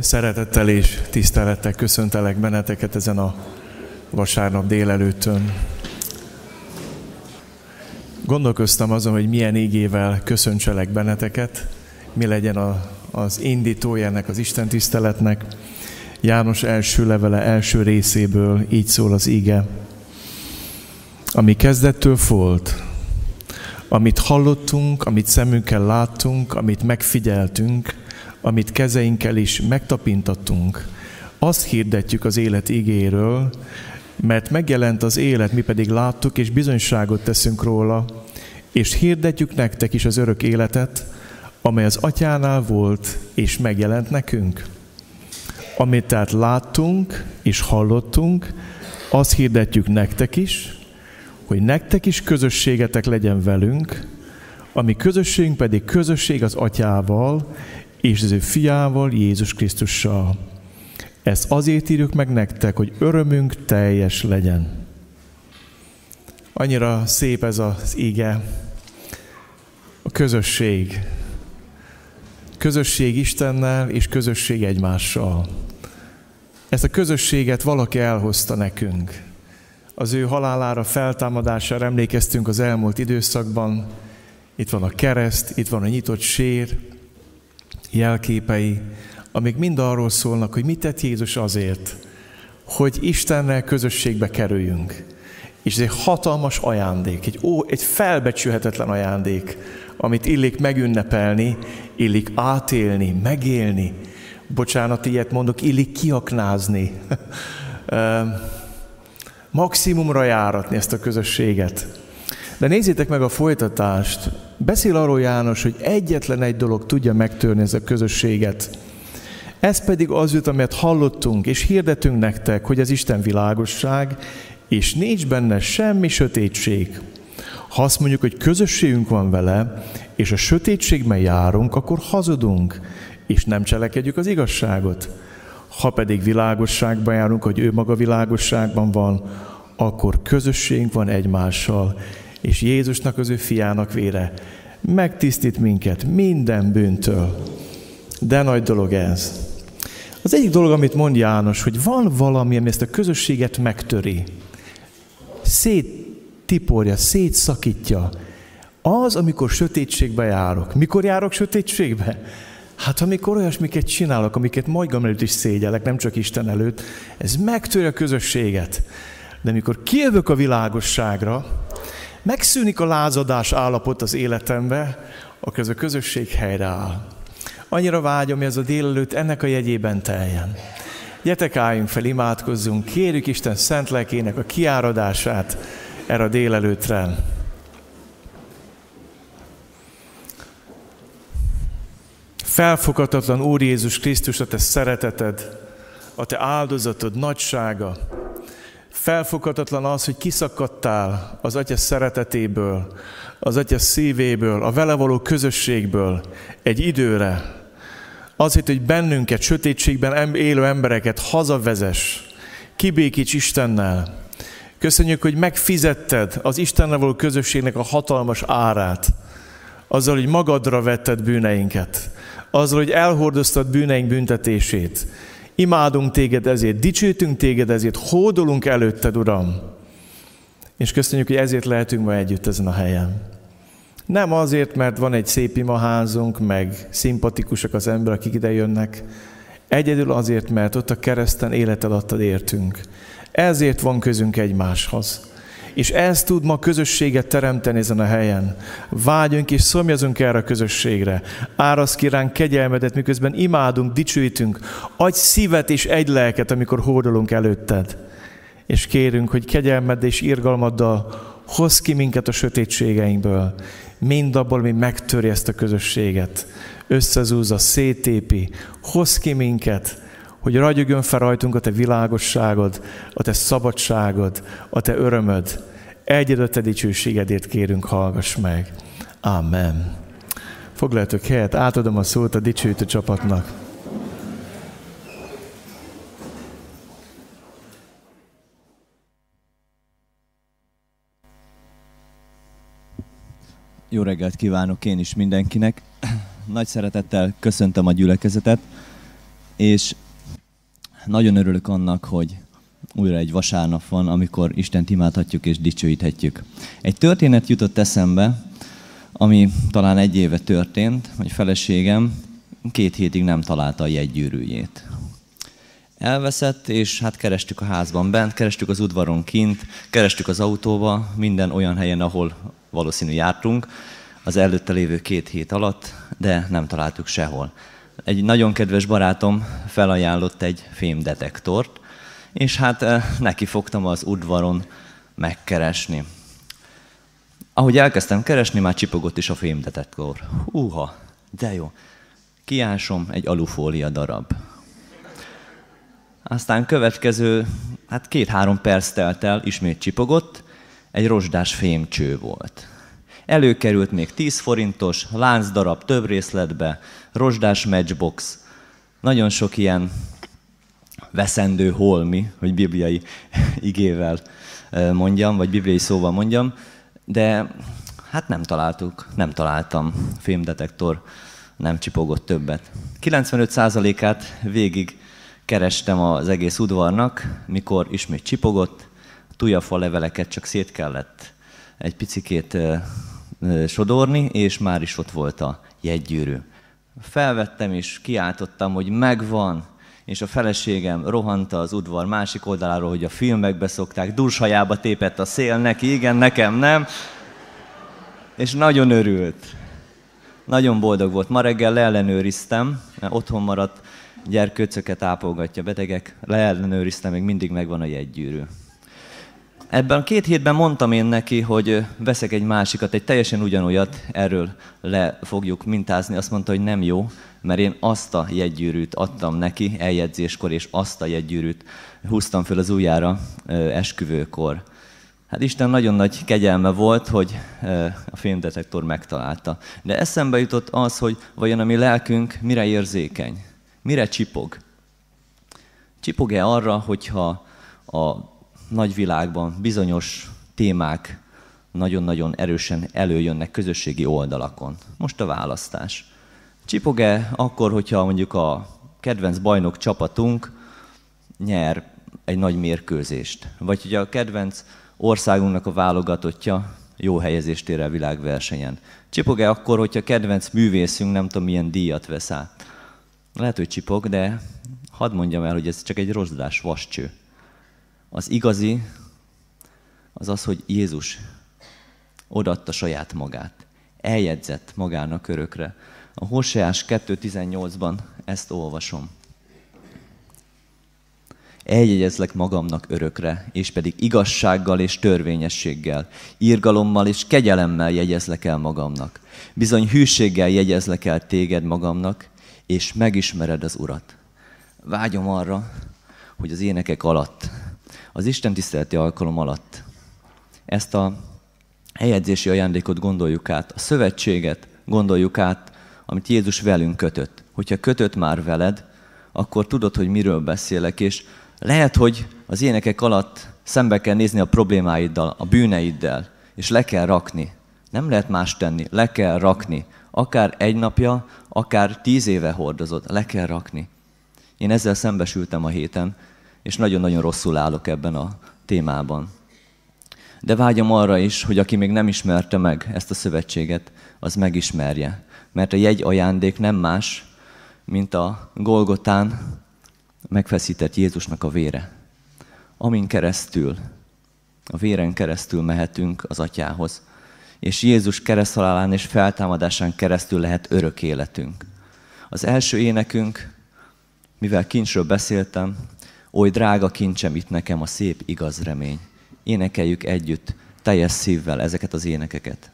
Szeretettel és tisztelettel köszöntelek benneteket ezen a vasárnap délelőttön. Gondolkoztam azon, hogy milyen ígével köszöntselek benneteket, mi legyen a, az indítója ennek az Isten tiszteletnek. János első levele első részéből így szól az íge. Ami kezdettől volt, amit hallottunk, amit szemünkkel láttunk, amit megfigyeltünk, amit kezeinkkel is megtapintattunk, azt hirdetjük az élet igéről, mert megjelent az élet, mi pedig láttuk, és bizonyságot teszünk róla, és hirdetjük nektek is az örök életet, amely az atyánál volt, és megjelent nekünk. Amit tehát láttunk és hallottunk, azt hirdetjük nektek is, hogy nektek is közösségetek legyen velünk, ami közösségünk pedig közösség az atyával és az ő fiával, Jézus Krisztussal. Ezt azért írjuk meg nektek, hogy örömünk teljes legyen. Annyira szép ez az ige. A közösség. Közösség Istennel és közösség egymással. Ezt a közösséget valaki elhozta nekünk. Az ő halálára, feltámadására emlékeztünk az elmúlt időszakban. Itt van a kereszt, itt van a nyitott sér, jelképei, amik mind arról szólnak, hogy mit tett Jézus azért, hogy Istennel közösségbe kerüljünk. És ez egy hatalmas ajándék, egy, ó, egy felbecsülhetetlen ajándék, amit illik megünnepelni, illik átélni, megélni. Bocsánat, ilyet mondok, illik kiaknázni. Maximumra járatni ezt a közösséget. De nézzétek meg a folytatást. Beszél arról János, hogy egyetlen egy dolog tudja megtörni ezt a közösséget. Ez pedig az jut, amit hallottunk, és hirdetünk nektek, hogy az Isten világosság, és nincs benne semmi sötétség. Ha azt mondjuk, hogy közösségünk van vele, és a sötétségben járunk, akkor hazudunk, és nem cselekedjük az igazságot. Ha pedig világosságban járunk, hogy ő maga világosságban van, akkor közösségünk van egymással, és Jézusnak az ő fiának vére megtisztít minket minden bűntől. De nagy dolog ez. Az egyik dolog, amit mond János, hogy van valami, ami ezt a közösséget megtöri. Széttiporja, szétszakítja. Az, amikor sötétségbe járok. Mikor járok sötétségbe? Hát amikor olyasmiket csinálok, amiket magam előtt is szégyelek, nem csak Isten előtt, ez megtöri a közösséget. De mikor kijövök a világosságra, megszűnik a lázadás állapot az életembe, akkor ez a közösség helyreáll. Annyira vágyom, hogy ez a délelőtt ennek a jegyében teljen. Gyetek, álljunk fel, imádkozzunk, kérjük Isten szent lelkének a kiáradását erre a délelőtre. Felfoghatatlan Úr Jézus Krisztus, a Te szereteted, a Te áldozatod nagysága, Felfoghatatlan az, hogy kiszakadtál az Atya szeretetéből, az Atya szívéből, a vele való közösségből egy időre. Azért, hogy bennünket, sötétségben élő embereket hazavezes, kibékíts Istennel. Köszönjük, hogy megfizetted az Istennel való közösségnek a hatalmas árát, azzal, hogy magadra vetted bűneinket, azzal, hogy elhordoztad bűneink büntetését, Imádunk téged ezért, dicsőtünk téged ezért, hódolunk előtted, Uram. És köszönjük, hogy ezért lehetünk ma együtt ezen a helyen. Nem azért, mert van egy szép imaházunk, meg szimpatikusak az emberek, akik ide jönnek, egyedül azért, mert ott a kereszten életed adtad értünk. Ezért van közünk egymáshoz és ez tud ma közösséget teremteni ezen a helyen. Vágyunk és szomjazunk erre a közösségre. Árasz ki ránk kegyelmedet, miközben imádunk, dicsőítünk. Adj szívet és egy lelket, amikor hódolunk előtted. És kérünk, hogy kegyelmed és irgalmaddal hoz ki minket a sötétségeinkből. Mind abból, mi megtöri ezt a közösséget. Összezúzza, szétépi, hoz ki minket, hogy ragyogjon fel rajtunk a te világosságod, a te szabadságod, a te örömöd. Egyedül te dicsőségedért kérünk, hallgass meg. Amen. Foglaljatok helyet, átadom a szót a dicsőítő csapatnak. Jó reggelt kívánok én is mindenkinek. Nagy szeretettel köszöntöm a gyülekezetet és nagyon örülök annak, hogy újra egy vasárnap van, amikor Isten imádhatjuk és dicsőíthetjük. Egy történet jutott eszembe, ami talán egy éve történt, hogy feleségem két hétig nem találta a jegygyűrűjét. Elveszett, és hát kerestük a házban bent, kerestük az udvaron kint, kerestük az autóba, minden olyan helyen, ahol valószínű jártunk az előtte lévő két hét alatt, de nem találtuk sehol. Egy nagyon kedves barátom felajánlott egy fémdetektort, és hát eh, neki fogtam az udvaron megkeresni. Ahogy elkezdtem keresni, már csipogott is a fémdetektor. Húha, de jó. Kiásom egy alufólia darab. Aztán következő, hát két-három perc telt el, ismét csipogott, egy rozsdás fémcső volt. Előkerült még 10 forintos, láncdarab több részletbe, rozsdás matchbox, nagyon sok ilyen veszendő holmi, hogy bibliai igével mondjam, vagy bibliai szóval mondjam, de hát nem találtuk, nem találtam. Fémdetektor nem csipogott többet. 95%-át végig kerestem az egész udvarnak, mikor ismét csipogott, tujafa leveleket csak szét kellett egy picikét sodorni, és már is ott volt a jegygyűrű. Felvettem és kiáltottam, hogy megvan, és a feleségem rohanta az udvar másik oldaláról, hogy a filmekbe szokták, dursajába tépett a szél neki, igen, nekem nem. És nagyon örült. Nagyon boldog volt. Ma reggel leellenőriztem, mert otthon maradt gyerkőcöket ápolgatja betegek, leellenőriztem, még mindig megvan a jegygyűrű. Ebben a két hétben mondtam én neki, hogy veszek egy másikat, egy teljesen ugyanolyat, erről le fogjuk mintázni. Azt mondta, hogy nem jó, mert én azt a jegygyűrűt adtam neki eljegyzéskor, és azt a jegygyűrűt húztam föl az ujjára esküvőkor. Hát Isten nagyon nagy kegyelme volt, hogy a fémdetektor megtalálta. De eszembe jutott az, hogy vajon a mi lelkünk mire érzékeny, mire csipog. Csipog-e arra, hogyha a nagyvilágban bizonyos témák nagyon-nagyon erősen előjönnek közösségi oldalakon. Most a választás. Csipog-e akkor, hogyha mondjuk a kedvenc bajnok csapatunk nyer egy nagy mérkőzést? Vagy hogy a kedvenc országunknak a válogatottja jó helyezést ér el világversenyen? Csipog-e akkor, hogyha kedvenc művészünk nem tudom milyen díjat vesz át? Lehet, hogy csipog, de hadd mondjam el, hogy ez csak egy rozsdás vascső. Az igazi az az, hogy Jézus odaadta saját magát. Eljegyzett magának örökre. A Hoseás 2.18-ban ezt olvasom. Eljegyezlek magamnak örökre, és pedig igazsággal és törvényességgel, írgalommal és kegyelemmel jegyezlek el magamnak. Bizony hűséggel jegyezlek el téged magamnak, és megismered az Urat. Vágyom arra, hogy az énekek alatt az Isten tiszteleti alkalom alatt ezt a helyedzési ajándékot gondoljuk át, a szövetséget gondoljuk át, amit Jézus velünk kötött. Hogyha kötött már veled, akkor tudod, hogy miről beszélek, és lehet, hogy az énekek alatt szembe kell nézni a problémáiddal, a bűneiddel, és le kell rakni. Nem lehet más tenni, le kell rakni. Akár egy napja, akár tíz éve hordozod, le kell rakni. Én ezzel szembesültem a héten, és nagyon-nagyon rosszul állok ebben a témában. De vágyom arra is, hogy aki még nem ismerte meg ezt a szövetséget, az megismerje. Mert a jegy ajándék nem más, mint a Golgotán megfeszített Jézusnak a vére. Amin keresztül, a véren keresztül mehetünk az atyához. És Jézus kereszthalálán és feltámadásán keresztül lehet örök életünk. Az első énekünk, mivel kincsről beszéltem, Oly drága kincsem itt nekem a szép igaz remény. Énekeljük együtt, teljes szívvel ezeket az énekeket.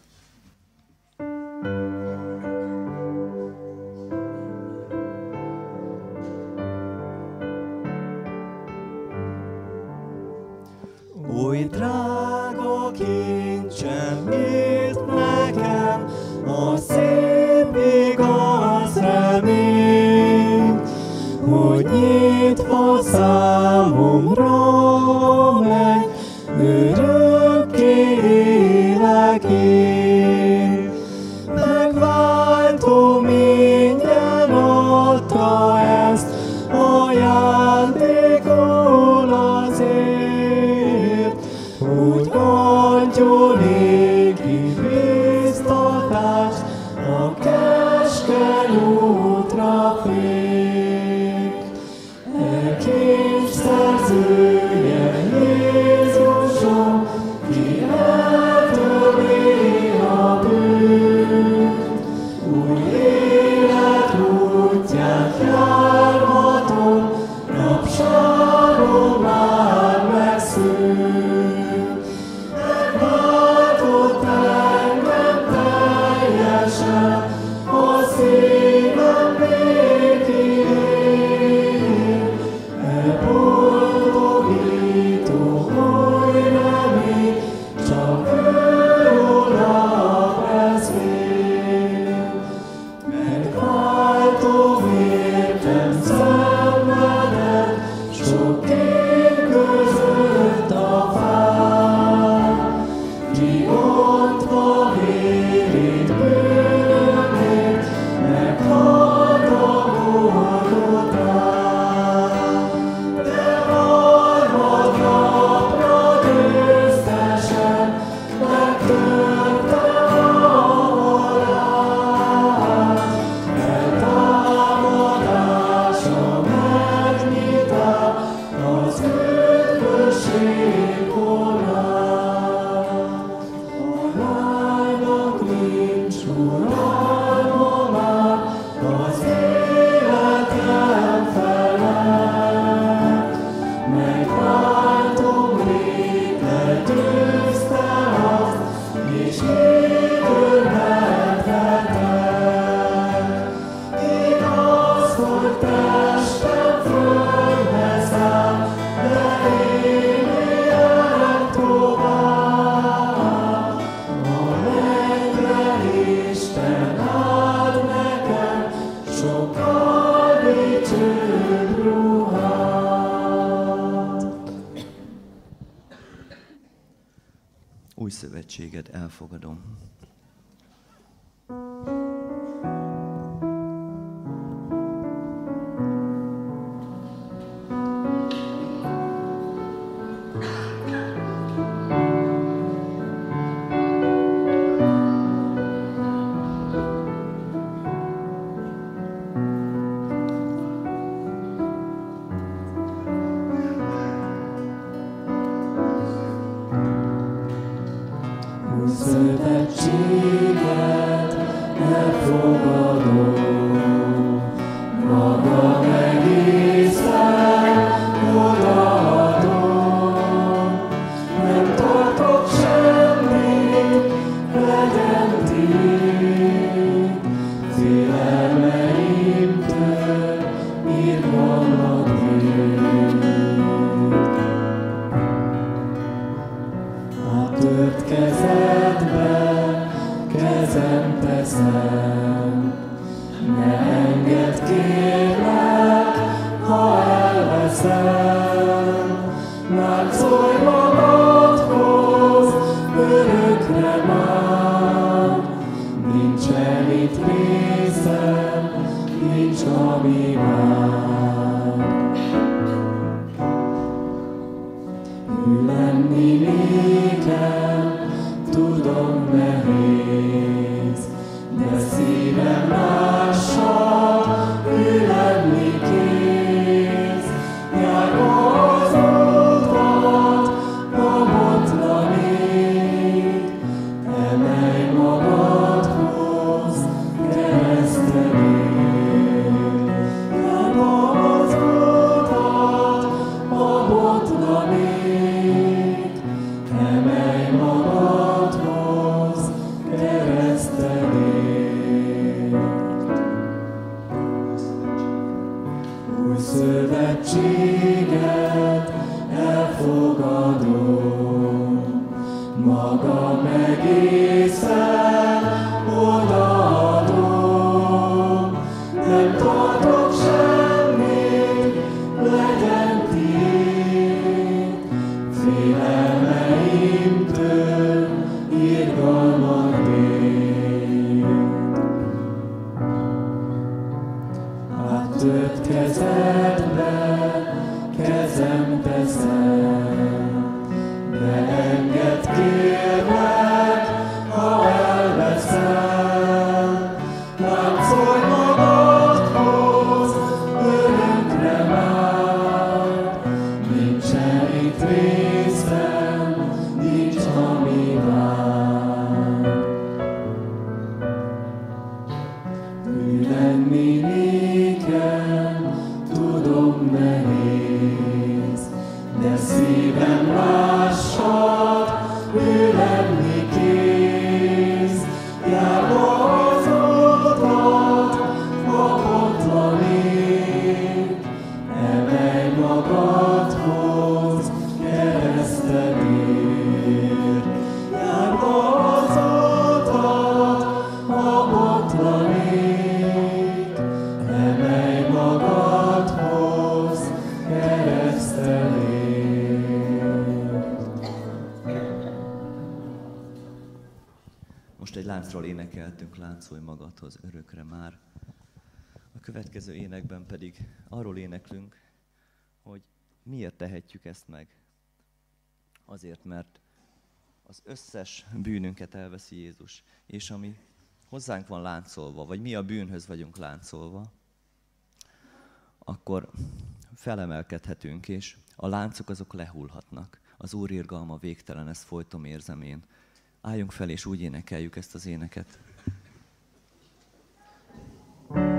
Oly drága kincsem itt nekem a szép igaz remény, nyitva számomra megy, örökké magadhoz örökre már. A következő énekben pedig arról éneklünk, hogy miért tehetjük ezt meg. Azért, mert az összes bűnünket elveszi Jézus, és ami hozzánk van láncolva, vagy mi a bűnhöz vagyunk láncolva, akkor felemelkedhetünk, és a láncok azok lehullhatnak. Az Úr irgalma végtelen, ezt folytom érzem én. Álljunk fel, és úgy énekeljük ezt az éneket. Az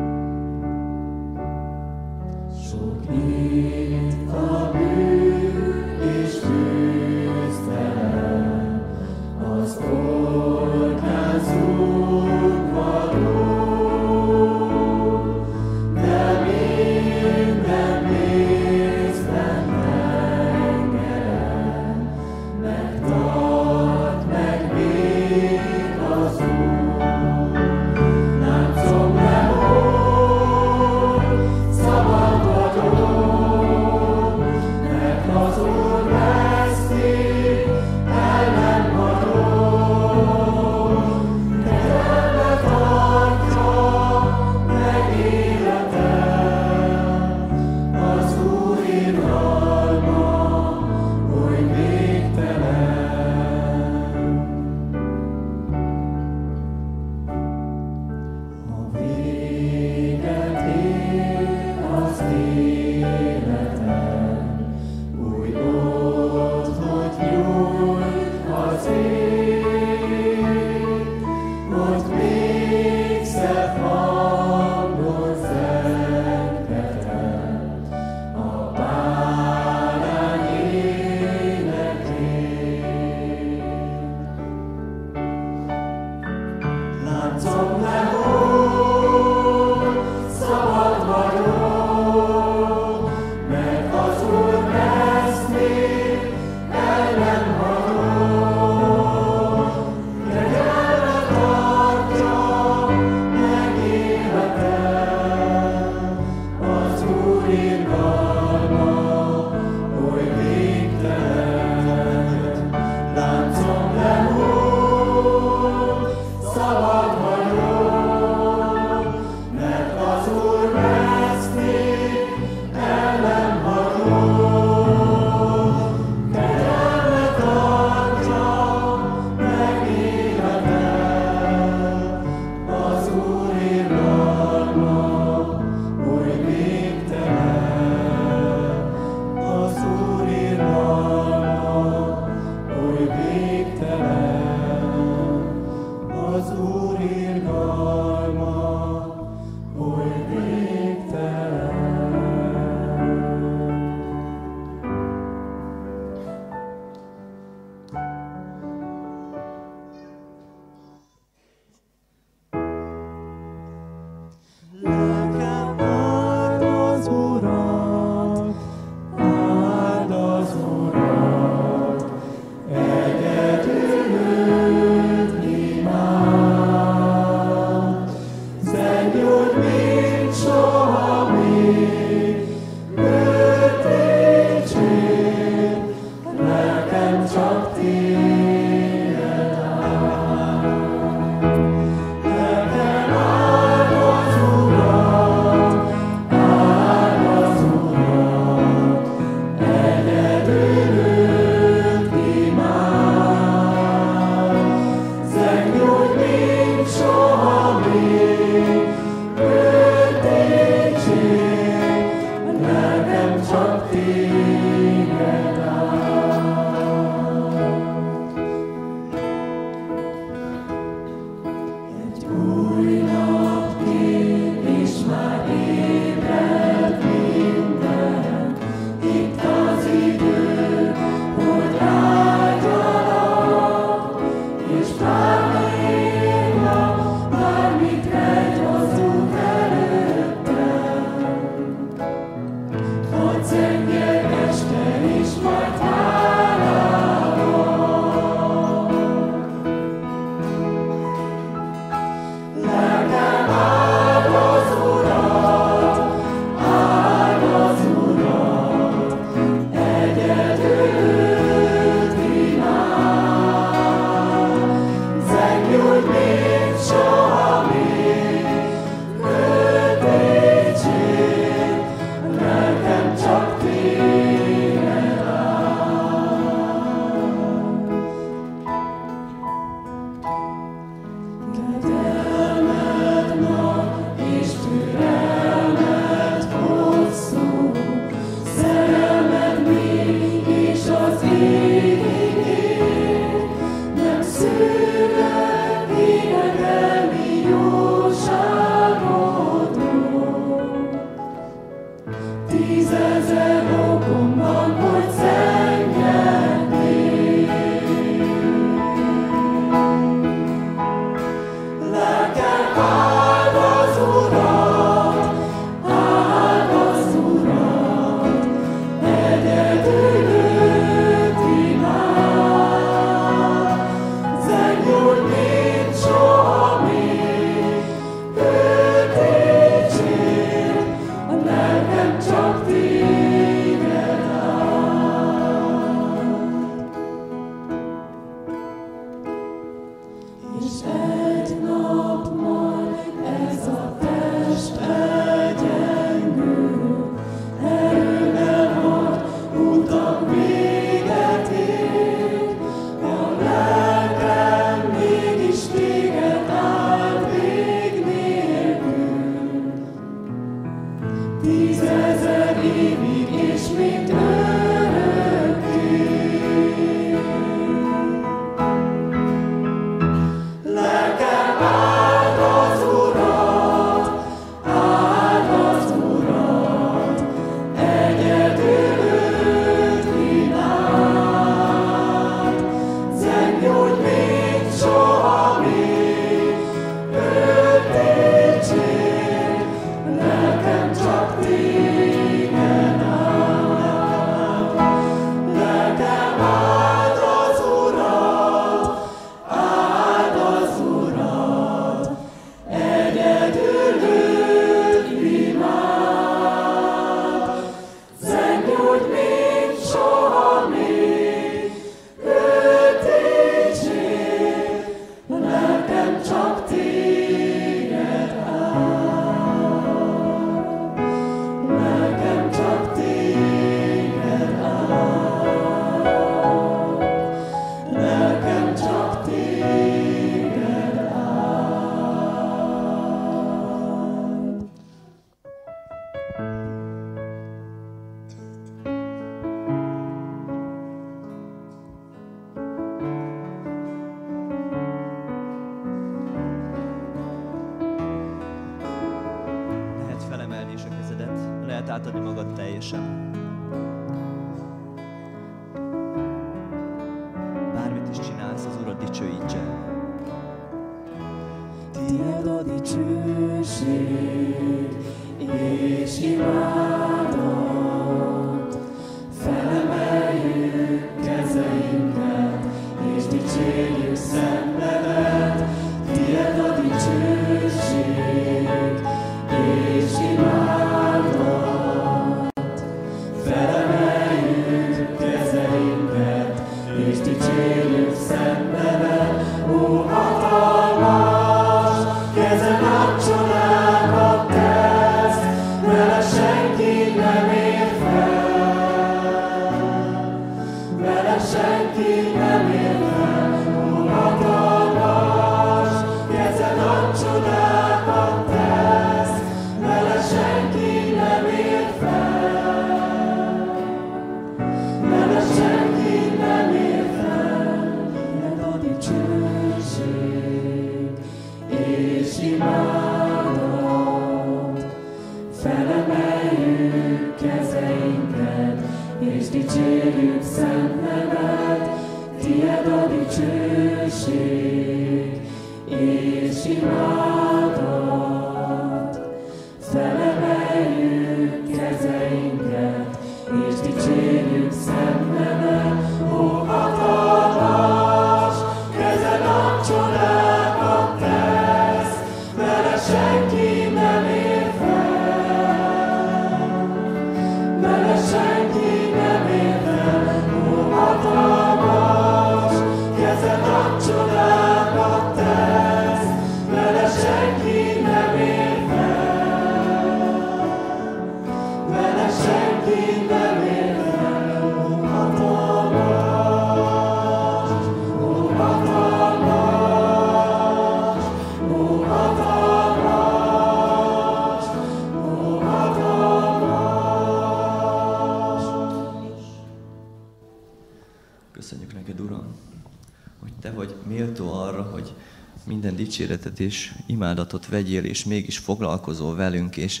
dicséretet és imádatot vegyél, és mégis foglalkozol velünk, és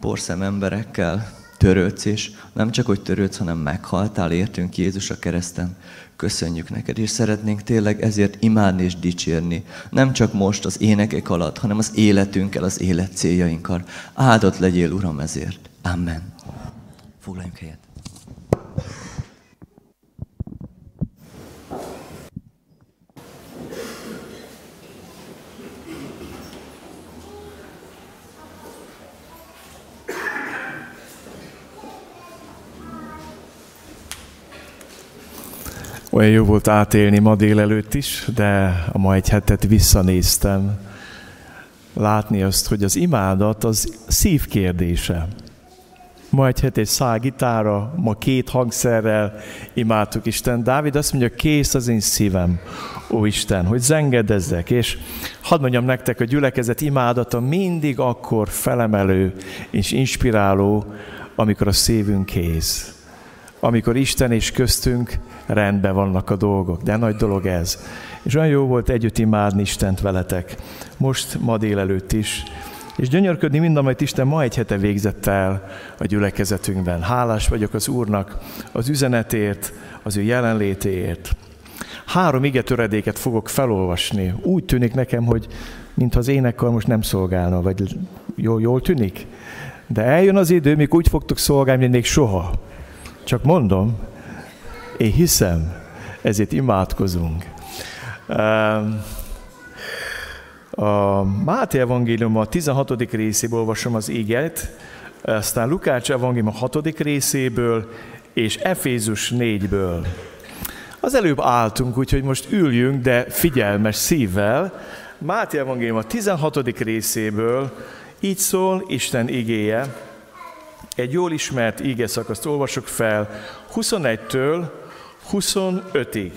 porszem emberekkel törődsz, és nem csak, hogy törődsz, hanem meghaltál, értünk Jézus a kereszten. Köszönjük neked, és szeretnénk tényleg ezért imádni és dicsérni. Nem csak most az énekek alatt, hanem az életünkkel, az élet céljainkkal. Áldott legyél, Uram, ezért. Amen. Foglaljunk helyet. Olyan jó volt átélni ma délelőtt is, de a ma egy hetet visszanéztem. Látni azt, hogy az imádat az szív kérdése. Ma egy het egy szágitára, ma két hangszerrel imádtuk Isten. Dávid azt mondja, kész az én szívem, ó Isten, hogy zengedezzek. És hadd mondjam nektek, a gyülekezet imádata mindig akkor felemelő és inspiráló, amikor a szívünk kész amikor Isten és köztünk rendben vannak a dolgok. De nagy dolog ez. És olyan jó volt együtt imádni Istent veletek. Most, ma délelőtt is. És gyönyörködni mind, amit Isten ma egy hete végzett el a gyülekezetünkben. Hálás vagyok az Úrnak az üzenetért, az ő jelenlétéért. Három ige töredéket fogok felolvasni. Úgy tűnik nekem, hogy mintha az énekkar most nem szolgálna, vagy jól, jól tűnik? De eljön az idő, mikor úgy fogtok szolgálni, mint még soha. Csak mondom, én hiszem, ezért imádkozunk. A Máté Evangélium a 16. részéből olvasom az íget, aztán Lukács Evangélium a 6. részéből, és Efézus 4-ből. Az előbb álltunk, úgyhogy most üljünk, de figyelmes szívvel. Máté Evangélium a 16. részéből, így szól Isten igéje, egy jól ismert íge szakaszt olvasok fel, 21-től 25-ig.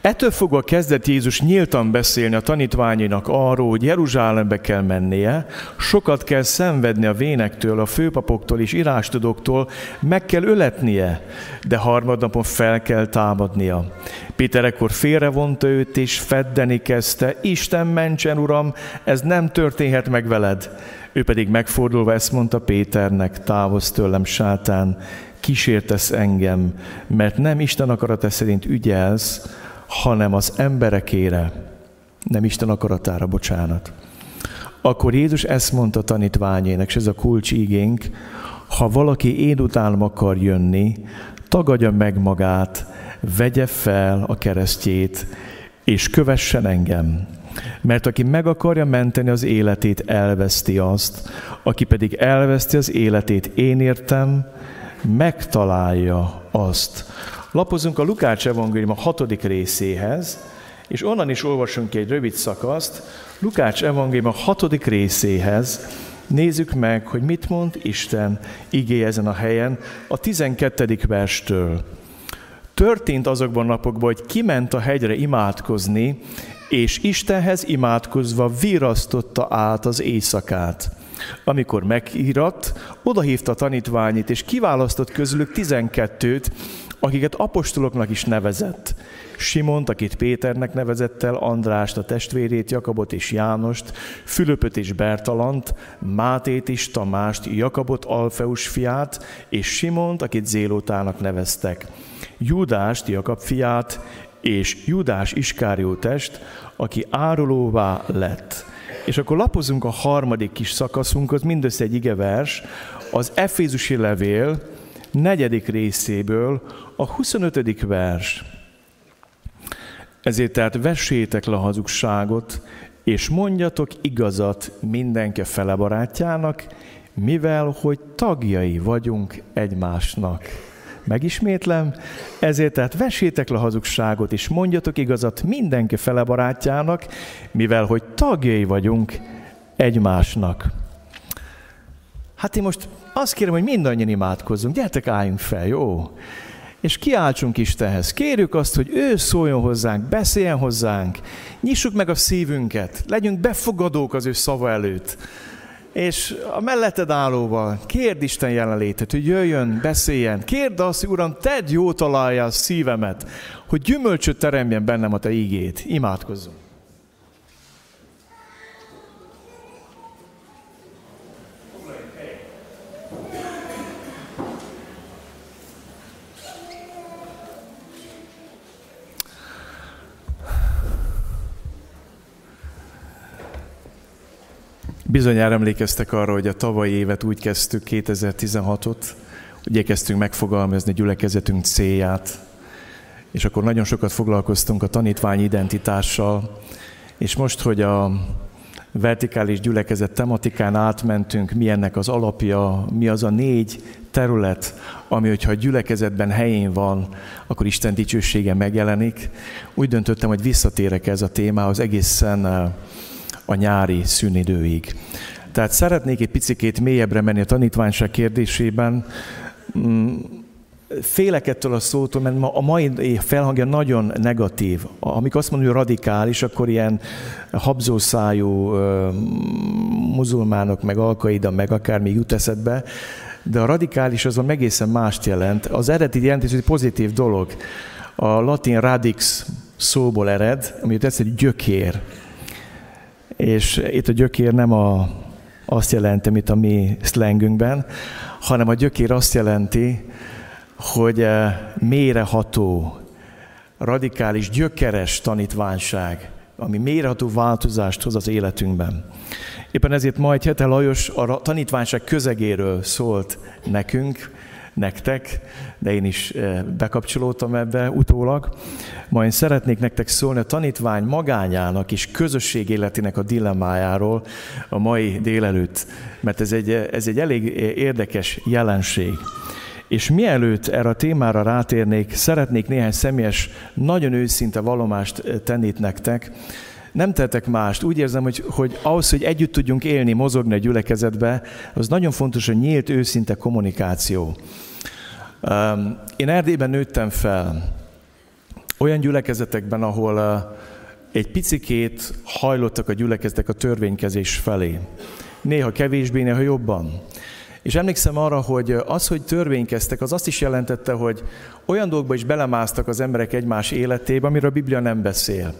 Ettől fogva kezdett Jézus nyíltan beszélni a tanítványainak arról, hogy Jeruzsálembe kell mennie, sokat kell szenvedni a vénektől, a főpapoktól és irástudóktól, meg kell öletnie, de harmadnapon fel kell támadnia. Péter ekkor félrevonta őt, és feddeni kezdte, Isten mentsen, Uram, ez nem történhet meg veled. Ő pedig megfordulva ezt mondta Péternek, távozz tőlem, sátán, kísértesz engem, mert nem Isten akarata szerint ügyelsz, hanem az emberekére, nem Isten akaratára, bocsánat. Akkor Jézus ezt mondta tanítványének, és ez a kulcs igénk, ha valaki én utánam akar jönni, tagadja meg magát, vegye fel a keresztjét, és kövessen engem. Mert aki meg akarja menteni az életét, elveszti azt, aki pedig elveszti az életét, én értem, megtalálja azt. Lapozunk a Lukács evangélium a hatodik részéhez, és onnan is olvasunk egy rövid szakaszt, Lukács evangélium a hatodik részéhez, Nézzük meg, hogy mit mond Isten igé ezen a helyen a 12. verstől. Történt azokban napokban, hogy kiment a hegyre imádkozni, és Istenhez imádkozva virasztotta át az éjszakát. Amikor megírat, odahívta a tanítványit, és kiválasztott közülük tizenkettőt, akiket apostoloknak is nevezett. Simont, akit Péternek nevezett el, Andrást, a testvérét, Jakabot és Jánost, Fülöpöt és Bertalant, Mátét és Tamást, Jakabot, Alfeus fiát, és Simont, akit Zélótának neveztek. Judást, Jakab fiát, és Judás Iskáriótest, aki árulóvá lett. És akkor lapozunk a harmadik kis szakaszunkhoz, mindössze egy igevers, az Efézusi levél negyedik részéből, a 25. vers. Ezért tehát vessétek le a hazugságot, és mondjatok igazat mindenke fele barátjának, mivel hogy tagjai vagyunk egymásnak. Megismétlem, ezért tehát vessétek le hazugságot, és mondjatok igazat mindenki fele barátjának, mivel hogy tagjai vagyunk egymásnak. Hát én most azt kérem, hogy mindannyian imádkozzunk, gyertek álljunk fel, jó? És kiáltsunk Istenhez. Kérjük azt, hogy ő szóljon hozzánk, beszéljen hozzánk, nyissuk meg a szívünket, legyünk befogadók az ő szava előtt. És a melletted állóval kérd Isten jelenlétet, hogy jöjjön, beszéljen. Kérd azt, hogy Uram, tedd jó találja a szívemet, hogy gyümölcsöt teremjen bennem a Te ígét. Imádkozzunk. Bizonyára emlékeztek arra, hogy a tavalyi évet úgy kezdtük, 2016-ot, hogy igyekeztünk megfogalmazni gyülekezetünk célját, és akkor nagyon sokat foglalkoztunk a tanítvány identitással, és most, hogy a vertikális gyülekezet tematikán átmentünk, mi ennek az alapja, mi az a négy terület, ami, hogyha a gyülekezetben helyén van, akkor Isten dicsősége megjelenik. Úgy döntöttem, hogy visszatérek ez a témához egészen a nyári szünidőig. Tehát szeretnék egy picikét mélyebbre menni a tanítványság kérdésében. Mm, félek ettől a szótól, mert a mai felhangja nagyon negatív. Amikor azt hogy radikális, akkor ilyen habzószájú muzulmánok, meg alkaida, meg akármi jut eszedbe, de a radikális azon egészen mást jelent. Az eredeti jelentés egy pozitív dolog. A latin radix szóból ered, ami tesz egy gyökér. És itt a gyökér nem a, azt jelenti, mint a mi szlengünkben, hanem a gyökér azt jelenti, hogy eh, méreható, radikális, gyökeres tanítványság, ami méreható változást hoz az életünkben. Éppen ezért majd Hete Lajos a tanítványság közegéről szólt nekünk, nektek, de én is eh, bekapcsolódtam ebbe utólag. Ma én szeretnék nektek szólni a tanítvány magányának és közösség életének a dilemmájáról a mai délelőtt, mert ez egy, ez egy elég érdekes jelenség. És mielőtt erre a témára rátérnék, szeretnék néhány személyes, nagyon őszinte valomást eh, tenni nektek. Nem tettek mást. Úgy érzem, hogy, hogy ahhoz, hogy együtt tudjunk élni, mozogni a gyülekezetbe, az nagyon fontos a nyílt, őszinte kommunikáció. Én Erdélyben nőttem fel, olyan gyülekezetekben, ahol egy picikét hajlottak a gyülekezetek a törvénykezés felé. Néha kevésbé, néha jobban. És emlékszem arra, hogy az, hogy törvénykeztek, az azt is jelentette, hogy olyan dolgokba is belemásztak az emberek egymás életébe, amiről a Biblia nem beszél.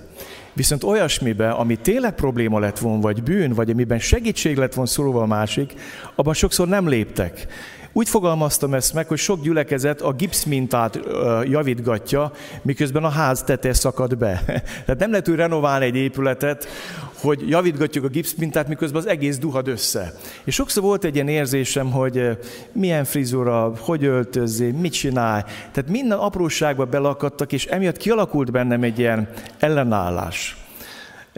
Viszont olyasmibe, ami tényleg probléma lett volna, vagy bűn, vagy amiben segítség lett volna szólva a másik, abban sokszor nem léptek. Úgy fogalmaztam ezt meg, hogy sok gyülekezet a gipszmintát javítgatja, miközben a ház tete szakad be. Tehát nem lehet úgy renoválni egy épületet, hogy javítgatjuk a gipszmintát, miközben az egész duhad össze. És sokszor volt egy ilyen érzésem, hogy milyen frizura, hogy öltözzé, mit csinálj. Tehát minden apróságba belakadtak, és emiatt kialakult bennem egy ilyen ellenállás.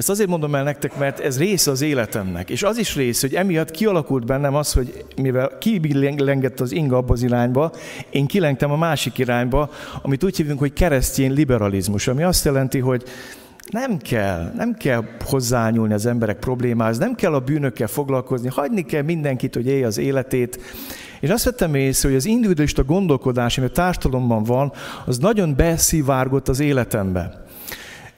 Ezt azért mondom el nektek, mert ez része az életemnek. És az is rész, hogy emiatt kialakult bennem az, hogy mivel kilengett az inga abba az irányba, én kilengtem a másik irányba, amit úgy hívunk, hogy keresztény liberalizmus, ami azt jelenti, hogy nem kell, nem kell hozzányúlni az emberek problémához, nem kell a bűnökkel foglalkozni, hagyni kell mindenkit, hogy élje az életét. És azt vettem észre, hogy az individualista gondolkodás, ami a társadalomban van, az nagyon beszivárgott az életembe.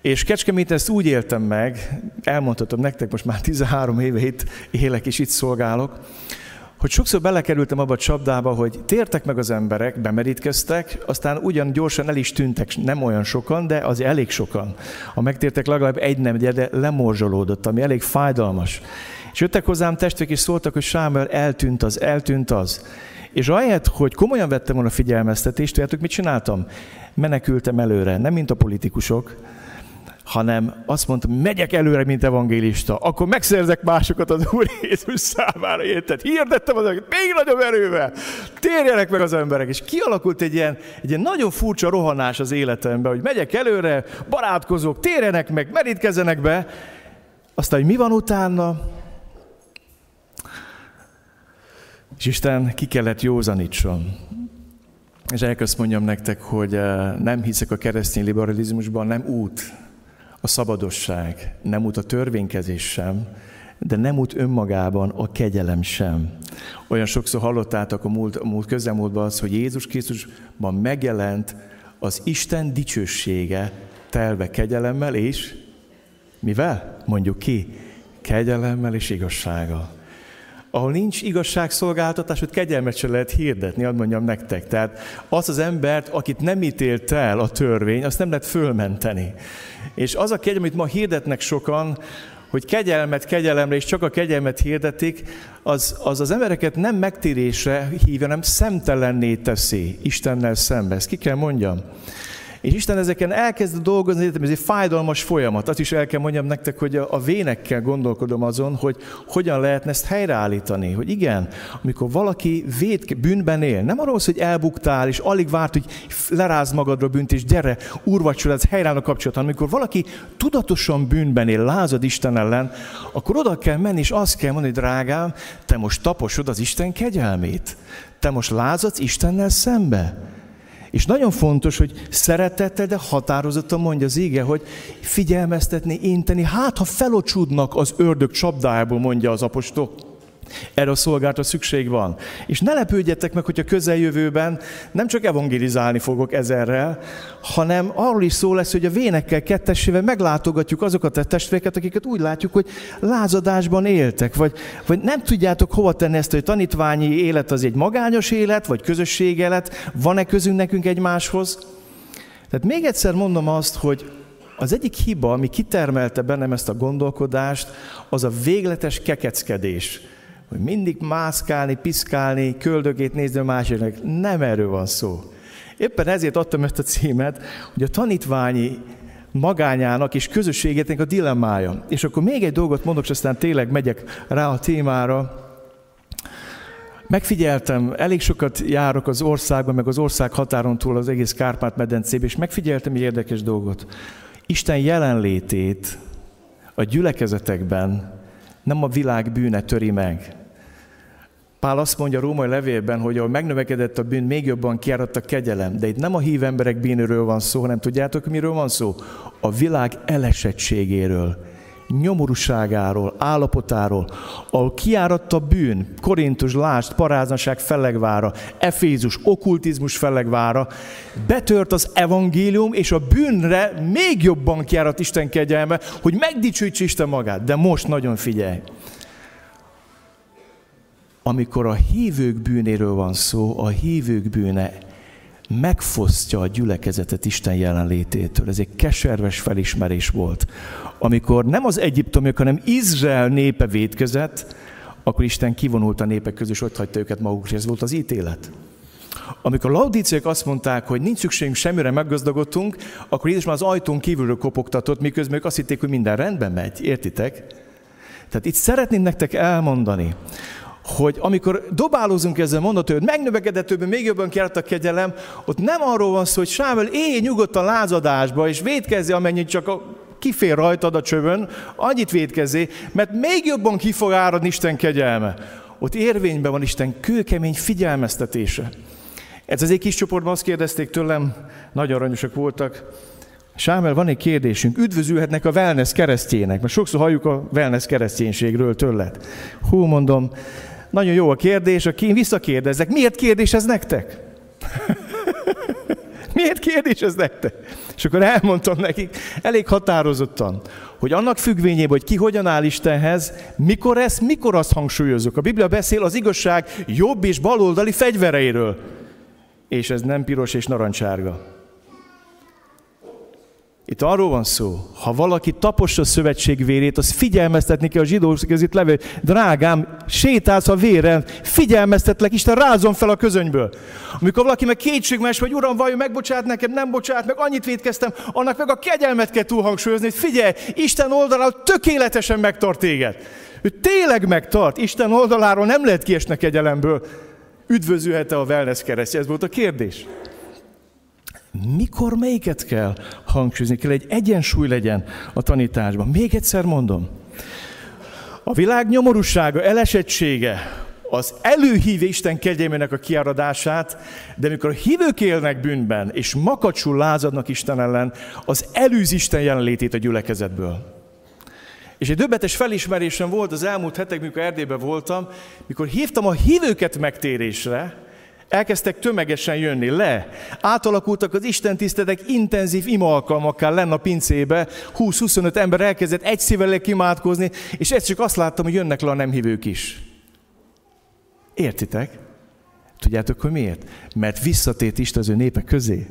És Kecskemét ezt úgy éltem meg, elmondhatom nektek, most már 13 éve itt élek és itt szolgálok, hogy sokszor belekerültem abba a csapdába, hogy tértek meg az emberek, bemerítkeztek, aztán ugyan gyorsan el is tűntek, nem olyan sokan, de az elég sokan. A megtértek legalább egy nem, de lemorzsolódott, ami elég fájdalmas. És jöttek hozzám testvek, és szóltak, hogy Sámuel, eltűnt az, eltűnt az. És ahelyett, hogy komolyan vettem volna a figyelmeztetést, tudjátok, mit csináltam? Menekültem előre, nem mint a politikusok, hanem azt mondta, megyek előre, mint evangélista, akkor megszerzek másokat az Úr Jézus számára, érted? Hirdettem az még nagyobb erővel, térjenek meg az emberek. És kialakult egy ilyen, egy ilyen nagyon furcsa rohanás az életemben, hogy megyek előre, barátkozok, térjenek meg, merítkezzenek be. Aztán, hogy mi van utána? És Isten ki kellett józanítson. És elkezd mondjam nektek, hogy eh, nem hiszek a keresztény liberalizmusban, nem út, a szabadosság, nem út a törvénykezés sem, de nem út önmagában a kegyelem sem. Olyan sokszor hallottátok a múlt, a múlt közelmúltban az, hogy Jézus Krisztusban megjelent az Isten dicsősége telve kegyelemmel és mivel? Mondjuk ki, kegyelemmel és igazsággal. ahol nincs igazságszolgáltatás, ott kegyelmet se lehet hirdetni, ad mondjam nektek. Tehát az az embert, akit nem ítélt el a törvény, azt nem lehet fölmenteni. És az a kegyelem, amit ma hirdetnek sokan, hogy kegyelmet kegyelemre, és csak a kegyelmet hirdetik, az az, az embereket nem megtérésre hívja, hanem szemtelenné teszi Istennel szembe. Ezt ki kell mondjam. És Isten ezeken elkezd dolgozni, ez egy fájdalmas folyamat. Azt is el kell mondjam nektek, hogy a, vénekkel gondolkodom azon, hogy hogyan lehetne ezt helyreállítani. Hogy igen, amikor valaki véd, bűnben él, nem arról hogy elbuktál, és alig várt, hogy leráz magadra bűnt, és gyere, úrvacsora, ez helyreáll a kapcsolat, hanem amikor valaki tudatosan bűnben él, lázad Isten ellen, akkor oda kell menni, és azt kell mondani, drágám, te most taposod az Isten kegyelmét. Te most lázadsz Istennel szembe. És nagyon fontos, hogy szeretettel, de határozottan mondja az ége, hogy figyelmeztetni, inteni, hát ha felocsúdnak az ördög csapdájából, mondja az apostol. Erre a szolgáltra szükség van. És ne lepődjetek meg, hogy a közeljövőben nem csak evangelizálni fogok ezerrel, hanem arról is szó lesz, hogy a vénekkel kettesével meglátogatjuk azokat a testvéreket, akiket úgy látjuk, hogy lázadásban éltek, vagy, vagy nem tudjátok hova tenni ezt, hogy tanítványi élet az egy magányos élet, vagy közösség élet, van-e közünk nekünk egymáshoz? Tehát még egyszer mondom azt, hogy az egyik hiba, ami kitermelte bennem ezt a gondolkodást, az a végletes kekeckedés hogy mindig mászkálni, piszkálni, köldögét nézni a másiknak. Nem erről van szó. Éppen ezért adtam ezt a címet, hogy a tanítványi magányának és közösségetnek a dilemmája. És akkor még egy dolgot mondok, és aztán tényleg megyek rá a témára. Megfigyeltem, elég sokat járok az országban, meg az ország határon túl az egész Kárpát-medencében, és megfigyeltem egy érdekes dolgot. Isten jelenlétét a gyülekezetekben nem a világ bűne töri meg, Pál azt mondja a római levélben, hogy ahol megnövekedett a bűn, még jobban kiáradt a kegyelem. De itt nem a hív emberek bűnről van szó, hanem tudjátok, miről van szó? A világ elesettségéről, nyomorúságáról, állapotáról, ahol kiáradt a bűn, Korintus, Lást, paráznaság fellegvára, Efézus, okkultizmus fellegvára, betört az evangélium, és a bűnre még jobban kiáradt Isten kegyelme, hogy megdicsőítse Isten magát. De most nagyon figyelj! Amikor a hívők bűnéről van szó, a hívők bűne megfosztja a gyülekezetet Isten jelenlététől. Ez egy keserves felismerés volt. Amikor nem az egyiptomiak, hanem Izrael népe védkezett, akkor Isten kivonult a népek közül, és ott hagyta őket magukra. Ez volt az ítélet. Amikor a laudíciák azt mondták, hogy nincs szükségünk semmire, meggazdagodtunk, akkor Jézus már az ajtón kívülről kopogtatott, miközben ők azt hitték, hogy minden rendben megy. Értitek? Tehát itt szeretném nektek elmondani, hogy amikor dobálózunk ezzel mondat, hogy megnövekedett többen, még jobban kiárt a kegyelem, ott nem arról van szó, hogy Sámuel élj nyugodtan lázadásba, és védkezzi, amennyit csak a, kifér rajtad a csövön, annyit védkezzé, mert még jobban ki fog áradni Isten kegyelme. Ott érvényben van Isten kőkemény figyelmeztetése. Ez az egy kis csoportban azt kérdezték tőlem, nagyon aranyosak voltak, Sámel, van egy kérdésünk. Üdvözülhetnek a wellness keresztjének, mert sokszor halljuk a wellness kereszténységről tőled. Hú, mondom, nagyon jó a kérdés, aki én visszakérdezek, miért kérdés ez nektek? miért kérdés ez nektek? És akkor elmondtam nekik elég határozottan, hogy annak függvényében, hogy ki hogyan áll Istenhez, mikor ezt, mikor azt hangsúlyozok. A Biblia beszél az igazság jobb és baloldali fegyvereiről. És ez nem piros és narancsárga. Itt arról van szó, ha valaki tapossa a szövetség vérét, az figyelmeztetni kell a zsidó itt levő, drágám, sétálsz a véren, figyelmeztetlek, Isten rázom fel a közönyből. Amikor valaki meg kétségmes, hogy uram, vajon megbocsát nekem, nem bocsát, meg annyit védkeztem, annak meg a kegyelmet kell túlhangsúlyozni, hogy figyelj, Isten oldaláról tökéletesen megtart téged. Ő tényleg megtart, Isten oldaláról nem lehet kiesni kegyelemből. Üdvözülhet-e a wellness keresztje? Ez volt a kérdés. Mikor melyiket kell hangsúlyozni? Kell egy egyensúly legyen a tanításban. Még egyszer mondom. A világ nyomorúsága, elesettsége, az előhív Isten kegyelmének a kiáradását, de amikor a hívők élnek bűnben, és makacsul lázadnak Isten ellen, az előz Isten jelenlétét a gyülekezetből. És egy döbbetes felismerésem volt az elmúlt hetek, mikor Erdélyben voltam, mikor hívtam a hívőket megtérésre, Elkezdtek tömegesen jönni le. Átalakultak az Isten tiszteletek intenzív ima alkalmakká lenne a pincébe. 20-25 ember elkezdett egy szívvel imádkozni, és ezt csak azt láttam, hogy jönnek le a nem hívők is. Értitek? Tudjátok, hogy miért? Mert visszatért Isten az ő népe közé.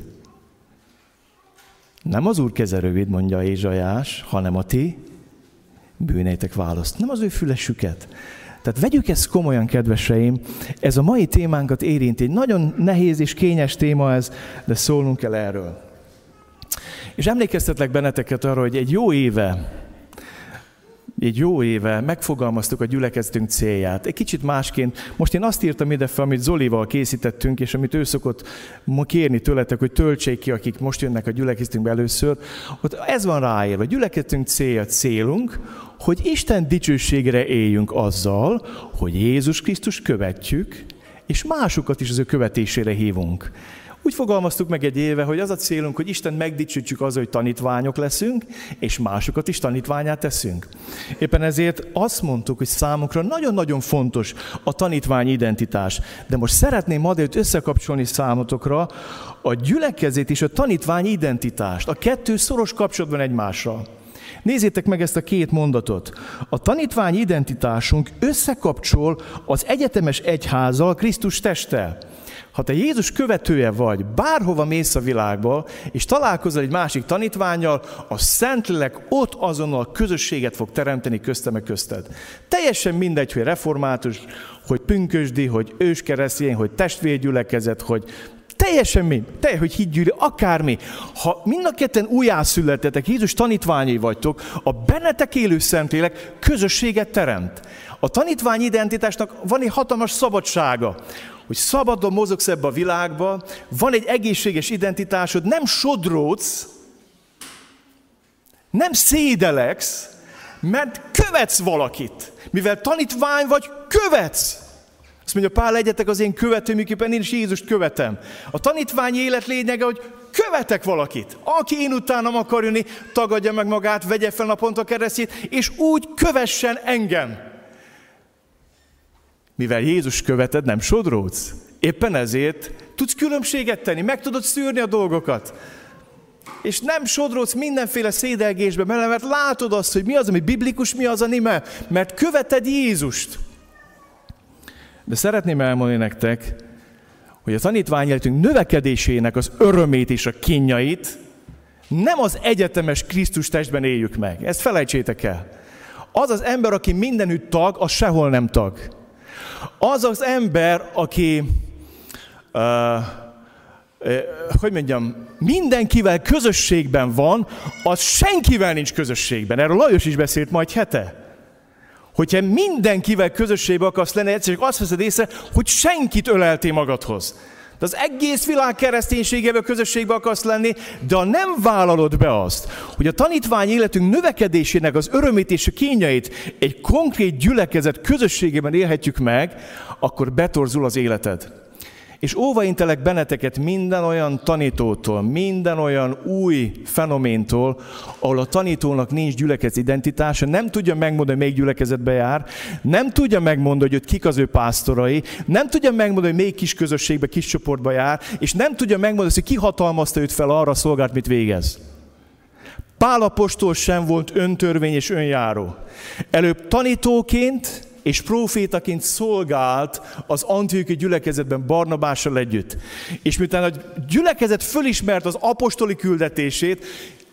Nem az Úr keze rövid, mondja Ézsajás, hanem a ti bűneitek választ. Nem az ő fülesüket. Tehát vegyük ezt komolyan, kedveseim. Ez a mai témánkat érinti. Egy nagyon nehéz és kényes téma ez, de szólnunk kell erről. És emlékeztetlek benneteket arra, hogy egy jó éve, egy jó éve megfogalmaztuk a gyülekezetünk célját. Egy kicsit másként. Most én azt írtam ide fel, amit Zolival készítettünk, és amit ő szokott kérni tőletek, hogy töltsék ki, akik most jönnek a gyülekezetünkbe először. Ott ez van ráírva. Gyülekezetünk célja, célunk, hogy Isten dicsőségre éljünk azzal, hogy Jézus Krisztus követjük, és másokat is az ő követésére hívunk. Úgy fogalmaztuk meg egy éve, hogy az a célunk, hogy Isten megdicsőtjük az, hogy tanítványok leszünk, és másokat is tanítványát teszünk. Éppen ezért azt mondtuk, hogy számunkra nagyon-nagyon fontos a tanítvány identitás. De most szeretném ma összekapcsolni számotokra a gyülekezét és a tanítvány identitást. A kettő szoros kapcsolatban egymással. Nézzétek meg ezt a két mondatot. A tanítvány identitásunk összekapcsol az egyetemes egyházzal, Krisztus testtel. Ha te Jézus követője vagy, bárhova mész a világba, és találkozol egy másik tanítványjal, a Szentlélek ott azonnal közösséget fog teremteni köztem meg közted. Teljesen mindegy, hogy református, hogy pünkösdi, hogy őskeresztény, hogy testvérgyülekezet, hogy Teljesen mi, te, hogy higgyűri, akármi. Ha mind a ketten újjászületetek, Jézus tanítványai vagytok, a bennetek élő Szentlélek közösséget teremt. A tanítvány identitásnak van egy hatalmas szabadsága, hogy szabadon mozogsz ebbe a világba, van egy egészséges identitásod, nem sodródsz, nem szédeleksz, mert követsz valakit. Mivel tanítvány vagy, követsz. Azt mondja, Pál, egyetek az én követőm, én is Jézust követem. A tanítványi élet lényege, hogy követek valakit. Aki én utánam akar jönni, tagadja meg magát, vegye fel naponta keresztjét, és úgy kövessen engem. Mivel Jézus követed, nem sodródsz. Éppen ezért tudsz különbséget tenni, meg tudod szűrni a dolgokat. És nem sodródsz mindenféle szédelgésbe, mert látod azt, hogy mi az, ami biblikus, mi az, ami nem, mert követed Jézust. De szeretném elmondani nektek, hogy a tanítványéletünk növekedésének az örömét és a kínjait nem az egyetemes Krisztus testben éljük meg. Ezt felejtsétek el. Az az ember, aki mindenütt tag, az sehol nem tag. Az az ember, aki, uh, uh, hogy mondjam, mindenkivel közösségben van, az senkivel nincs közösségben. Erről Lajos is beszélt majd hete. Hogyha mindenkivel közösségbe akarsz lenni, egyszerűen azt veszed észre, hogy senkit öleltél magadhoz. De az egész világ kereszténységével közösségbe akarsz lenni, de ha nem vállalod be azt, hogy a tanítvány életünk növekedésének az örömét és a kényeit egy konkrét gyülekezet közösségében élhetjük meg, akkor betorzul az életed. És óvaintelek benneteket minden olyan tanítótól, minden olyan új fenoméntól, ahol a tanítónak nincs gyülekezet identitása, nem tudja megmondani, hogy melyik gyülekezetbe jár, nem tudja megmondani, hogy kik az ő pásztorai, nem tudja megmondani, hogy melyik kis közösségbe, kis csoportba jár, és nem tudja megmondani, hogy ki hatalmazta őt fel arra a szolgált, mit végez. Pálapostól sem volt öntörvény és önjáró. Előbb tanítóként, és profétaként szolgált az Antioki gyülekezetben Barnabással együtt. És miután a gyülekezet fölismert az apostoli küldetését,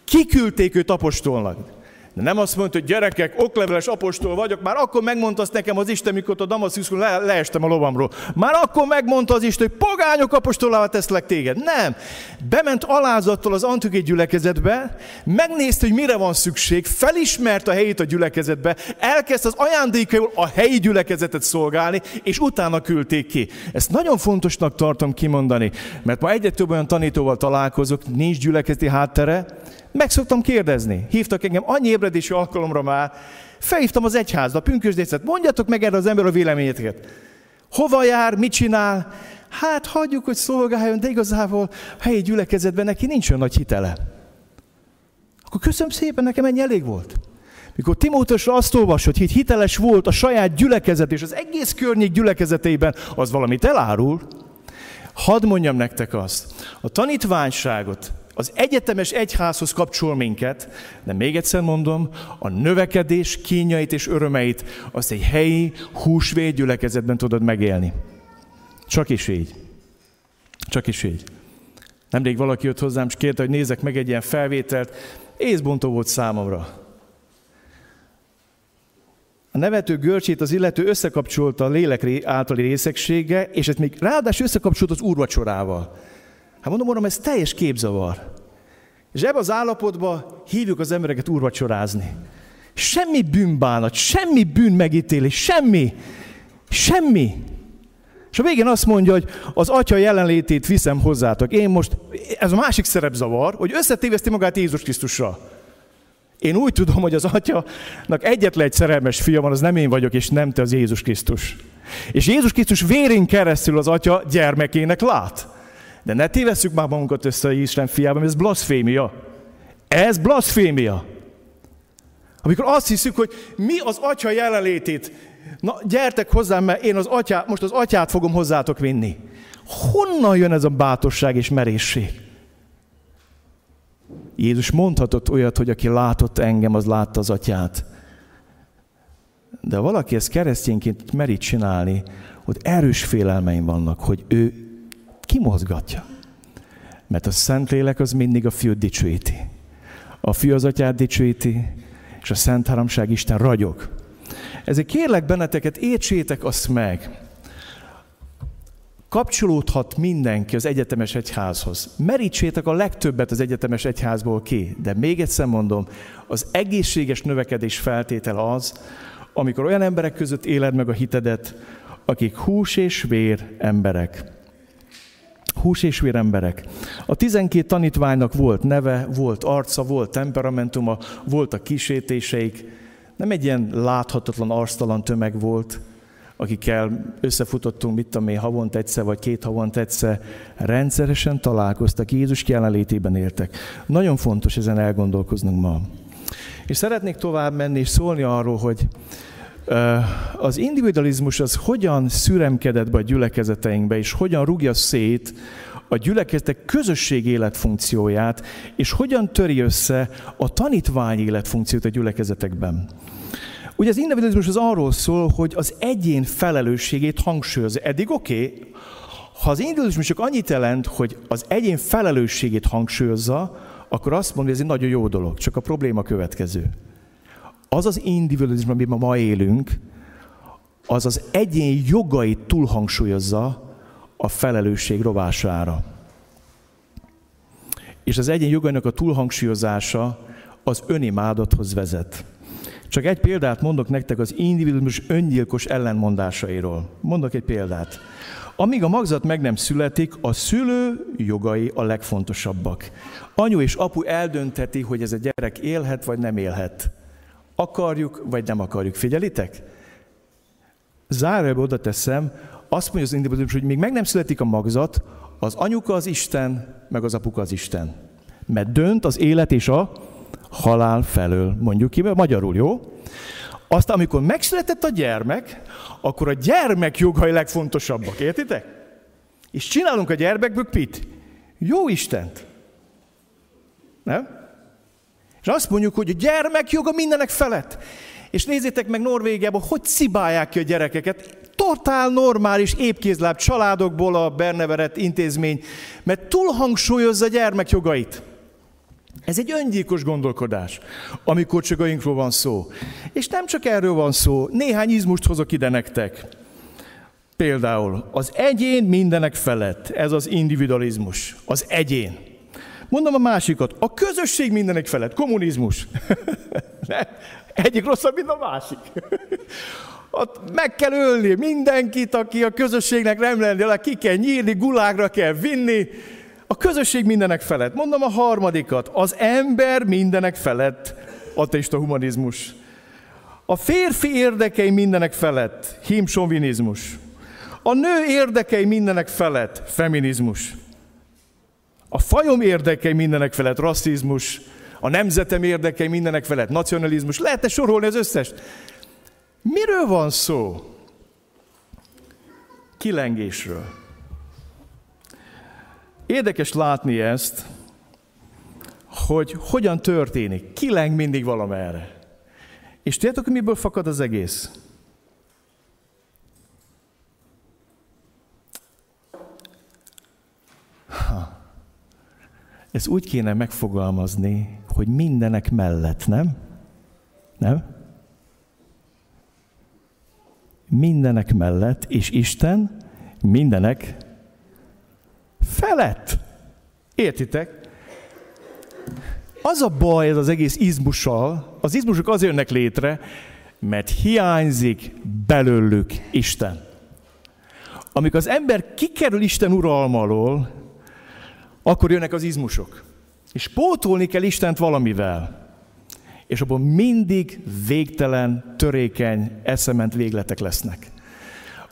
kiküldték őt apostolnak. De nem azt mondta, hogy gyerekek, okleveles apostol vagyok, már akkor megmondta azt nekem az Isten, mikor a Damaszkuszon le, leestem a lovamról. Már akkor megmondta az Isten, hogy pogányok apostolával teszlek téged. Nem. Bement alázattal az Antioki gyülekezetbe, megnézte, hogy mire van szükség, felismert a helyét a gyülekezetbe, elkezdte az ajándékaival a helyi gyülekezetet szolgálni, és utána küldték ki. Ezt nagyon fontosnak tartom kimondani, mert ma egyre több olyan tanítóval találkozok, nincs gyülekezeti háttere, meg szoktam kérdezni. Hívtak engem annyi ébredési alkalomra már, felhívtam az egyházba, a pünkösdészet, mondjatok meg erre az ember a véleményeteket. Hova jár, mit csinál? Hát hagyjuk, hogy szolgáljon, de igazából a helyi gyülekezetben neki nincs olyan nagy hitele. Akkor köszönöm szépen, nekem ennyi elég volt. Mikor Timóteusra azt olvasod, hogy hiteles volt a saját gyülekezet és az egész környék gyülekezetében, az valamit elárul. Hadd mondjam nektek azt, a tanítványságot az egyetemes egyházhoz kapcsol minket, de még egyszer mondom, a növekedés kínjait és örömeit azt egy helyi húsvéd gyülekezetben tudod megélni. Csak is így. Csak is így. Nemrég valaki jött hozzám, és kérte, hogy nézek meg egy ilyen felvételt. Észbontó volt számomra. A nevető görcsét az illető összekapcsolta a lélek általi részegsége, és ezt még ráadásul összekapcsolt az úrvacsorával. Hát mondom, mondom, ez teljes képzavar. És ebbe az állapotba hívjuk az embereket úrvacsorázni. Semmi bűnbánat, semmi bűn megítélés, semmi, semmi. És a végén azt mondja, hogy az atya jelenlétét viszem hozzátok. Én most, ez a másik szerepzavar, hogy összetéveszti magát Jézus Krisztusra. Én úgy tudom, hogy az atyanak egyetlen egy szerelmes fia van, az nem én vagyok, és nem te az Jézus Krisztus. És Jézus Krisztus vérén keresztül az atya gyermekének lát. De ne tévesszük már magunkat össze a Isten fiában, ez blasfémia. Ez blasfémia. Amikor azt hiszük, hogy mi az atya jelenlétét, na gyertek hozzám, mert én az atyát, most az atyát fogom hozzátok vinni. Honnan jön ez a bátorság és merészség? Jézus mondhatott olyat, hogy aki látott engem, az látta az atyát. De valaki ezt keresztényként meri csinálni, hogy erős félelmeim vannak, hogy ő kimozgatja. Mert a Szentlélek az mindig a fiút dicsőíti. A fiú az atyát dicsőíti, és a Szent Háromság Isten ragyog. Ezért kérlek benneteket, értsétek azt meg, kapcsolódhat mindenki az egyetemes egyházhoz. Merítsétek a legtöbbet az egyetemes egyházból ki, de még egyszer mondom, az egészséges növekedés feltétel az, amikor olyan emberek között éled meg a hitedet, akik hús és vér emberek. Hús és vér emberek. A tizenkét tanítványnak volt neve, volt arca, volt temperamentuma, voltak kísértéseik. Nem egy ilyen láthatatlan, arctalan tömeg volt, akikkel összefutottunk, mit tudom én, havont egyszer, vagy két havont egyszer, rendszeresen találkoztak, Jézus jelenlétében éltek. Nagyon fontos ezen elgondolkoznunk ma. És szeretnék tovább menni és szólni arról, hogy az individualizmus az hogyan szüremkedett be a gyülekezeteinkbe, és hogyan rúgja szét a gyülekezetek közösség életfunkcióját, és hogyan töri össze a tanítvány életfunkciót a gyülekezetekben. Ugye az individualizmus az arról szól, hogy az egyén felelősségét hangsúlyozza. Eddig oké, okay, ha az individualizmus csak annyit jelent, hogy az egyén felelősségét hangsúlyozza, akkor azt mondja, hogy ez egy nagyon jó dolog, csak a probléma következő. Az az individualizmus, amiben ma élünk, az az egyén jogait túlhangsúlyozza a felelősség rovására. És az egyén jogainak a túlhangsúlyozása az önimádathoz vezet. Csak egy példát mondok nektek az individuális öngyilkos ellenmondásairól. Mondok egy példát. Amíg a magzat meg nem születik, a szülő jogai a legfontosabbak. Anyu és apu eldönteti, hogy ez a gyerek élhet vagy nem élhet. Akarjuk vagy nem akarjuk. Figyelitek? Zárójelbe oda teszem, azt mondja az individuális, hogy még meg nem születik a magzat, az anyuka az Isten, meg az apuka az Isten. Mert dönt az élet és a halál felől, mondjuk ki, magyarul, jó? Aztán, amikor megszületett a gyermek, akkor a gyermek jogai legfontosabbak, értitek? És csinálunk a gyermekből pit. Jó Istent. Nem? És azt mondjuk, hogy a gyermek joga mindenek felett. És nézzétek meg Norvégiában, hogy cibálják ki a gyerekeket. Totál normális, épkézláb családokból a Berneveret intézmény, mert túlhangsúlyozza a gyermek jogait. Ez egy öngyilkos gondolkodás, amikor csak ainkról van szó. És nem csak erről van szó, néhány izmust hozok ide nektek. Például az egyén mindenek felett, ez az individualizmus, az egyén. Mondom a másikat, a közösség mindenek felett, kommunizmus. Egyik rosszabb, mint a másik. Ott meg kell ölni mindenkit, aki a közösségnek nem lenni, ki kell nyírni, gulágra kell vinni, a közösség mindenek felett. Mondom a harmadikat. Az ember mindenek felett. Ateista humanizmus. A férfi érdekei mindenek felett. Himsovinizmus. A nő érdekei mindenek felett. Feminizmus. A fajom érdekei mindenek felett. Rasszizmus. A nemzetem érdekei mindenek felett. Nacionalizmus. Lehet-e sorolni az összest? Miről van szó? Kilengésről. Érdekes látni ezt, hogy hogyan történik. Kileng mindig valamerre. És tudjátok, miből fakad az egész? Ez úgy kéne megfogalmazni, hogy mindenek mellett, nem? Nem? Mindenek mellett, és Isten mindenek felett. Értitek? Az a baj ez az egész izmussal, az izmusok azért jönnek létre, mert hiányzik belőlük Isten. Amikor az ember kikerül Isten uralma alól, akkor jönnek az izmusok. És pótolni kell Istent valamivel. És abban mindig végtelen, törékeny, eszement végletek lesznek.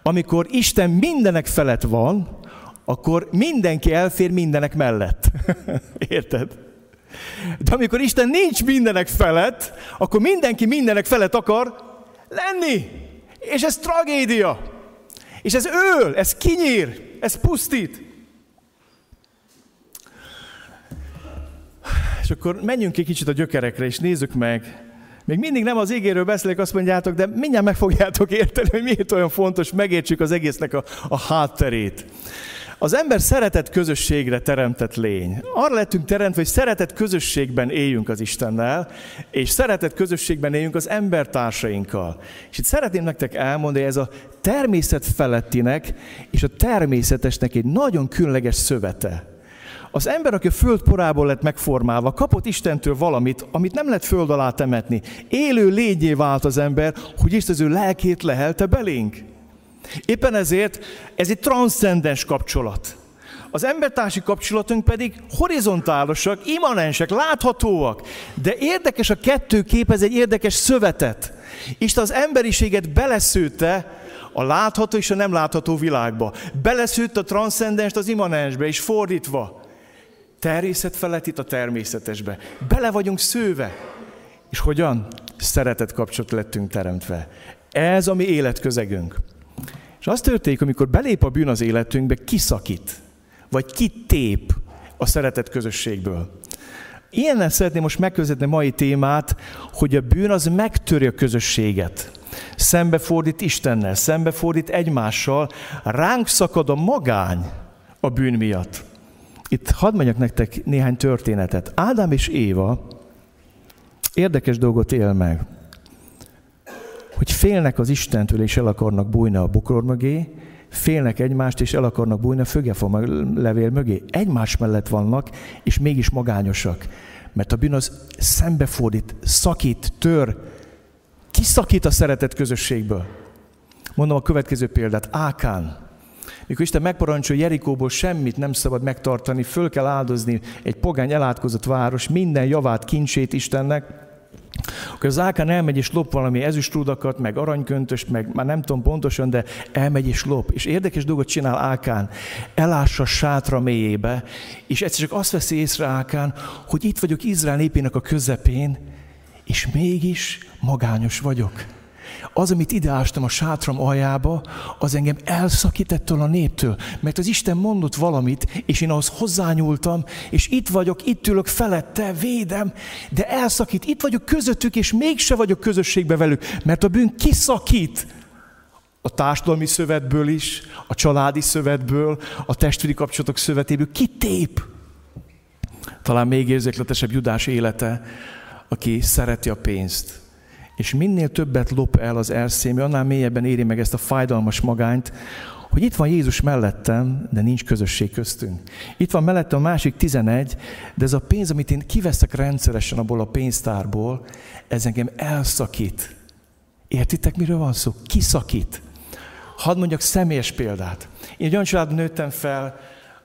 Amikor Isten mindenek felett van, akkor mindenki elfér mindenek mellett. Érted? De amikor Isten nincs mindenek felett, akkor mindenki mindenek felett akar lenni. És ez tragédia. És ez öl, ez kinyír, ez pusztít. És akkor menjünk egy kicsit a gyökerekre, és nézzük meg. Még mindig nem az égéről beszélek, azt mondjátok, de mindjárt meg fogjátok érteni, hogy miért olyan fontos, megértsük az egésznek a, a hátterét. Az ember szeretett közösségre teremtett lény. Arra lettünk teremtve, hogy szeretett közösségben éljünk az Istennel, és szeretett közösségben éljünk az embertársainkkal. És itt szeretném nektek elmondani, hogy ez a természet felettinek és a természetesnek egy nagyon különleges szövete. Az ember, aki a föld porából lett megformálva, kapott Istentől valamit, amit nem lehet föld alá temetni. Élő lényé vált az ember, hogy Isten az ő lelkét lehelte belénk. Éppen ezért ez egy transzcendens kapcsolat. Az embertársi kapcsolatunk pedig horizontálosak, immanensek, láthatóak. De érdekes a kettő képez egy érdekes szövetet. Isten az emberiséget beleszőtte a látható és a nem látható világba. Beleszőtt a transzcendenst az immanensbe, és fordítva. Természet felett itt a természetesbe. Bele vagyunk szőve. És hogyan? Szeretet kapcsolat lettünk teremtve. Ez a mi életközegünk. És az történik, amikor belép a bűn az életünkbe, kiszakít, vagy kitép a szeretet közösségből. Ilyennel szeretném most megközelíteni mai témát, hogy a bűn az megtöri a közösséget. Szembefordít Istennel, szembefordít egymással, ránk szakad a magány a bűn miatt. Itt hadd mondjak nektek néhány történetet. Ádám és Éva érdekes dolgot él meg hogy félnek az Istentől, és el akarnak bújni a bukor mögé, félnek egymást, és el akarnak bújni a fögefa levél mögé. Egymás mellett vannak, és mégis magányosak. Mert a bűn az szembefordít, szakít, tör, kiszakít a szeretet közösségből. Mondom a következő példát. Ákán. Mikor Isten megparancsol Jerikóból semmit nem szabad megtartani, föl kell áldozni egy pogány elátkozott város, minden javát, kincsét Istennek, akkor az Ákán elmegy és lop valami ezüstrúdakat, meg aranyköntöst, meg már nem tudom pontosan, de elmegy és lop. És érdekes dolgot csinál Ákán. Elássa sátra mélyébe, és egyszer csak azt veszi észre Ákán, hogy itt vagyok Izrael népének a közepén, és mégis magányos vagyok. Az, amit ideástam a sátram aljába, az engem elszakítettől a néptől, mert az Isten mondott valamit, és én ahhoz hozzányúltam, és itt vagyok, itt ülök felette, védem, de elszakít, itt vagyok közöttük, és mégse vagyok közösségbe velük, mert a bűn kiszakít. A társadalmi szövetből is, a családi szövetből, a testvéri kapcsolatok szövetéből, kitép. Talán még érzékletesebb Judás élete, aki szereti a pénzt, és minél többet lop el az erszémű, annál mélyebben éri meg ezt a fájdalmas magányt, hogy itt van Jézus mellettem, de nincs közösség köztünk. Itt van mellettem a másik 11, de ez a pénz, amit én kiveszek rendszeresen abból a pénztárból, ez engem elszakít. Értitek, miről van szó? Kiszakít. Hadd mondjak személyes példát. Én egy olyan családban nőttem fel,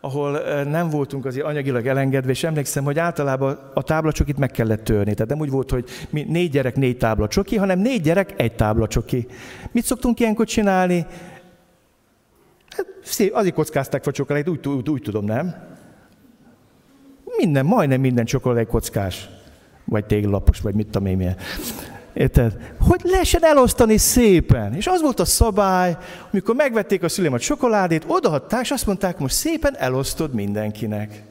ahol nem voltunk azért anyagilag elengedve, és emlékszem, hogy általában a táblacsokit meg kellett törni. Tehát nem úgy volt, hogy mi négy gyerek, négy táblacsoki, hanem négy gyerek, egy táblacsoki. Mit szoktunk ilyenkor csinálni? Hát, szép, azért kockázták fel csokoládét, úgy, úgy, úgy tudom, nem? Minden, majdnem minden csokoládé kockás. Vagy téglapos, vagy mit tudom én milyen. Érted? Hogy lehessen elosztani szépen. És az volt a szabály, amikor megvették a szüleim a csokoládét, odaadták, és azt mondták, most szépen elosztod mindenkinek.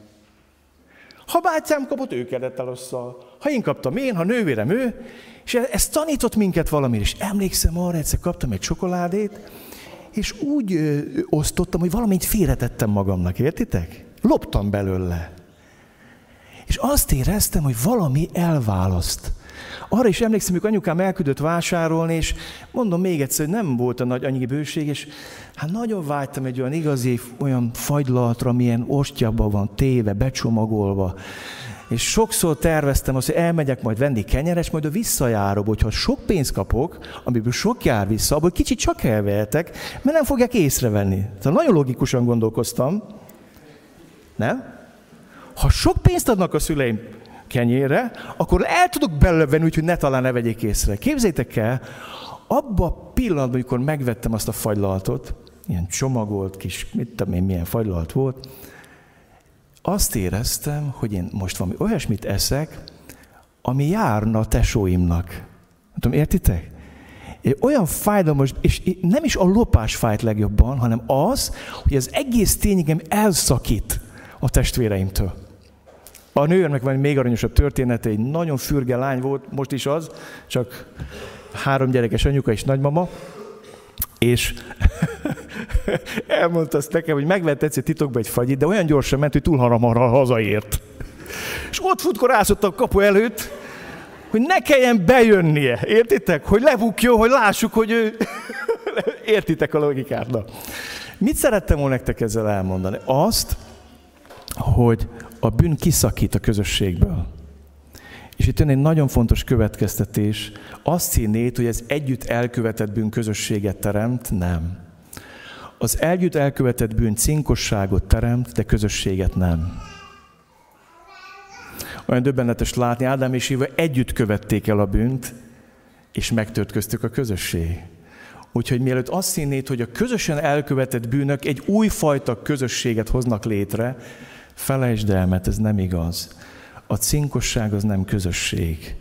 Ha bátyám kapott, ő kedett el össze. Ha én kaptam én, ha nővérem ő. És ez tanított minket valamire. És emlékszem arra, egyszer kaptam egy csokoládét, és úgy ö, osztottam, hogy valamit félretettem magamnak, értitek? Loptam belőle. És azt éreztem, hogy valami elválaszt. Arra is emlékszem, hogy anyukám elküldött vásárolni, és mondom még egyszer, hogy nem volt a nagy annyi bőség, és hát nagyon vágytam egy olyan igazi, olyan fagylatra, milyen ostjabban van téve, becsomagolva. És sokszor terveztem azt, hogy elmegyek majd venni kenyeres, majd a visszajárok, hogyha sok pénzt kapok, amiből sok jár vissza, abból kicsit csak elvehetek, mert nem fogják észrevenni. Tehát nagyon logikusan gondolkoztam. Nem? Ha sok pénzt adnak a szüleim kenyérre, akkor el tudok belőle venni, úgyhogy ne talán ne vegyék észre. Képzétek el, abba a pillanatban, amikor megvettem azt a fagylaltot, ilyen csomagolt kis, mit tudom én, milyen fagylalt volt, azt éreztem, hogy én most valami olyasmit eszek, ami járna a tesóimnak. Tudom, értitek? Olyan fájdalmas, és nem is a lopás fájt legjobban, hanem az, hogy az egész tényegem elszakít a testvéreimtől. A nőrnek van egy még aranyosabb története, egy nagyon fürge lány volt, most is az, csak három gyerekes anyuka és nagymama, és elmondta azt nekem, hogy megvett egyszer titokba egy fagyit, de olyan gyorsan ment, hogy túl túlharamara hazaért. És ott futkorászott a kapu előtt, hogy ne kelljen bejönnie. Értitek? Hogy lebukjon, hogy lássuk, hogy ő... Értitek a logikát? Na. Mit szerettem volna nektek ezzel elmondani? Azt, hogy a bűn kiszakít a közösségből. És itt jön egy nagyon fontos következtetés. Azt hinnéd, hogy ez együtt elkövetett bűn közösséget teremt? Nem. Az együtt elkövetett bűn cinkosságot teremt, de közösséget nem. Olyan döbbenetes látni, Ádám és Éva együtt követték el a bűnt, és megtört köztük a közösség. Úgyhogy mielőtt azt hinnéd, hogy a közösen elkövetett bűnök egy újfajta közösséget hoznak létre, felejtsd el, mert ez nem igaz. A cinkosság az nem közösség.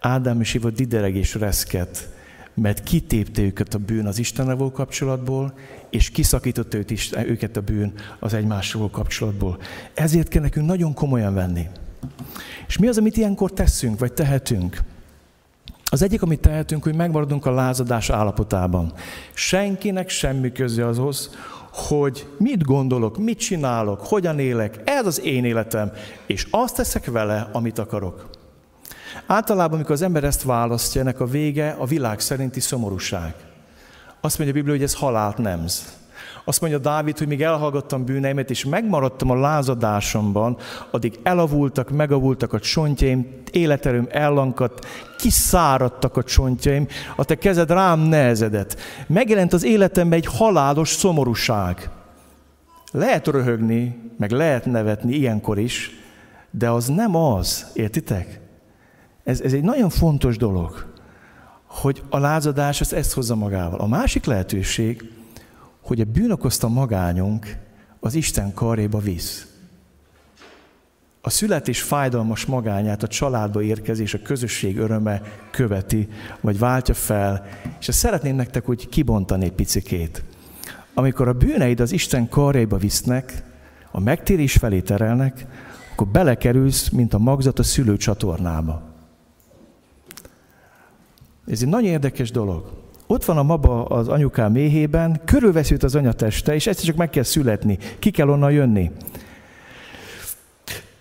Ádám és Iva didereg és reszket, mert kitépte őket a bűn az Istennel kapcsolatból, és kiszakította őt is, őket a bűn az egymásról kapcsolatból. Ezért kell nekünk nagyon komolyan venni. És mi az, amit ilyenkor teszünk, vagy tehetünk? Az egyik, amit tehetünk, hogy megmaradunk a lázadás állapotában. Senkinek semmi köze azhoz, hogy mit gondolok, mit csinálok, hogyan élek, ez az én életem, és azt teszek vele, amit akarok. Általában, amikor az ember ezt választja, ennek a vége a világ szerinti szomorúság. Azt mondja a Biblia, hogy ez halált nemz. Azt mondja Dávid, hogy még elhallgattam bűneimet, és megmaradtam a lázadásomban, addig elavultak, megavultak a csontjaim, életerőm ellankadt, kiszáradtak a csontjaim, a te kezed rám nehezedett. Megjelent az életemben egy halálos szomorúság. Lehet röhögni, meg lehet nevetni ilyenkor is, de az nem az, értitek? Ez, ez egy nagyon fontos dolog, hogy a lázadás az ezt hozza magával. A másik lehetőség, hogy a bűn okozta magányunk az Isten karéba visz. A születés fájdalmas magányát a családba érkezés, a közösség öröme követi, vagy váltja fel, és ezt szeretném nektek úgy kibontani egy picikét. Amikor a bűneid az Isten karjaiba visznek, a megtérés felé terelnek, akkor belekerülsz, mint a magzat a szülőcsatornába. Ez egy nagyon érdekes dolog. Ott van a maba az anyukám méhében, körülvesz az anyateste, és egyszer csak meg kell születni. Ki kell onnan jönni.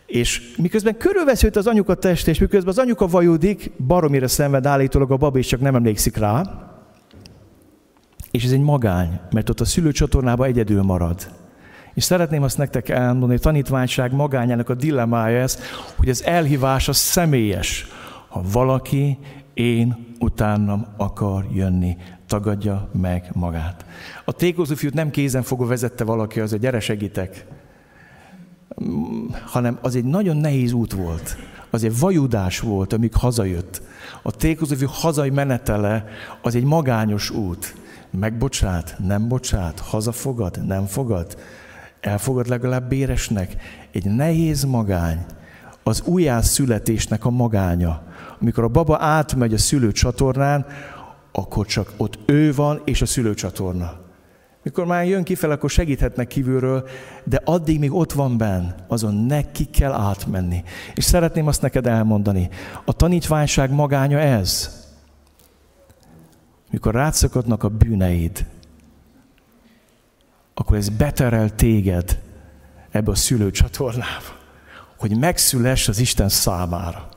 És miközben körülvesz az anyuka teste, és miközben az anyuka vajudik, baromira szenved állítólag a baba, és csak nem emlékszik rá. És ez egy magány, mert ott a szülőcsatornában egyedül marad. És szeretném azt nektek elmondani, a tanítványság magányának a dilemmája ez, hogy az elhívás az személyes. Ha valaki én utánam akar jönni, tagadja meg magát. A tékozó fiút nem kézenfogva vezette valaki, az, hogy gyere segítek, hanem az egy nagyon nehéz út volt. Az egy vajudás volt, amíg hazajött. A tékozó fiú hazai menetele az egy magányos út. Megbocsát, nem bocsát, hazafogad, nem fogad, elfogad legalább béresnek. Egy nehéz magány, az újjászületésnek a magánya amikor a baba átmegy a szülőcsatornán, akkor csak ott ő van és a szülőcsatorna. Mikor már jön kifele, akkor segíthetnek kívülről, de addig még ott van benn, azon neki kell átmenni. És szeretném azt neked elmondani, a tanítványság magánya ez. Mikor rátszakadnak a bűneid, akkor ez beterel téged ebbe a szülőcsatornába, hogy megszüless az Isten számára.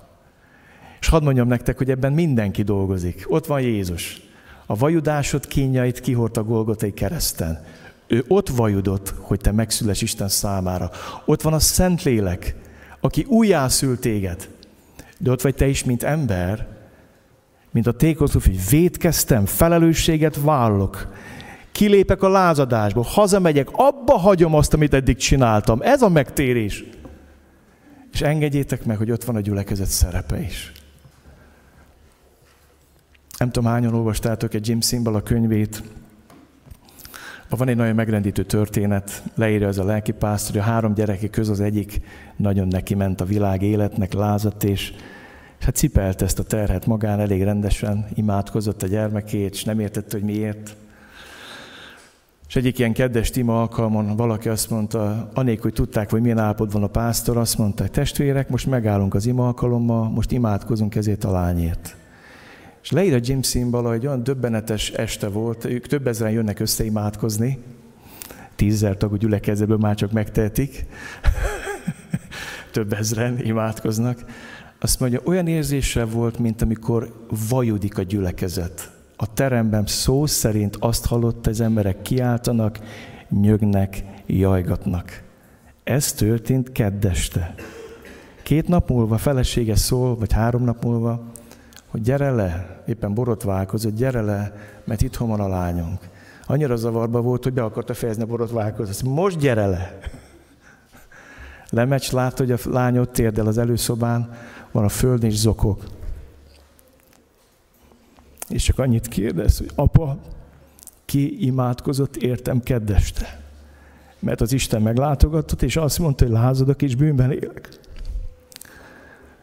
És hadd mondjam nektek, hogy ebben mindenki dolgozik. Ott van Jézus. A vajudásod kényeit kihordta Golgotai kereszten. Ő ott vajudott, hogy te megszüles Isten számára. Ott van a Szentlélek, aki újjászül téged. De ott vagy te is, mint ember, mint a tékozlóf, hogy védkeztem, felelősséget vállok, kilépek a lázadásból, hazamegyek, abba hagyom azt, amit eddig csináltam. Ez a megtérés. És engedjétek meg, hogy ott van a gyülekezet szerepe is. Nem tudom, hányan olvastátok egy Jim Simbal a könyvét. Van egy nagyon megrendítő történet, leírja ez a lelkipásztor, hogy a három gyereke köz az egyik nagyon neki ment a világ életnek, lázadt, és hát cipelt ezt a terhet magán elég rendesen, imádkozott a gyermekét, és nem értette, hogy miért. És egyik ilyen kedves tima alkalmon valaki azt mondta, anélkül, hogy tudták, hogy milyen állapotban a pásztor, azt mondta, hogy testvérek, most megállunk az ima alkalommal, most imádkozunk ezért a lányért. És leír a Jim Simbala, hogy olyan döbbenetes este volt, ők több ezeren jönnek össze imádkozni, tízzer tagú gyülekezetből már csak megtehetik, több ezeren imádkoznak. Azt mondja, olyan érzése volt, mint amikor vajudik a gyülekezet. A teremben szó szerint azt hallotta, az emberek kiáltanak, nyögnek, jajgatnak. Ez történt keddeste. Két nap múlva felesége szól, vagy három nap múlva, hogy gyere le, éppen borotválkozott, gyere le, mert itt van a lányunk. Annyira zavarba volt, hogy be akarta fejezni a borotválkozást. Most gyere le! Lemecs lát, hogy a lány ott térdel az előszobán, van a föld és zokog. És csak annyit kérdez, hogy apa, ki imádkozott értem keddeste? Mert az Isten meglátogatott, és azt mondta, hogy lázadok és bűnben élek.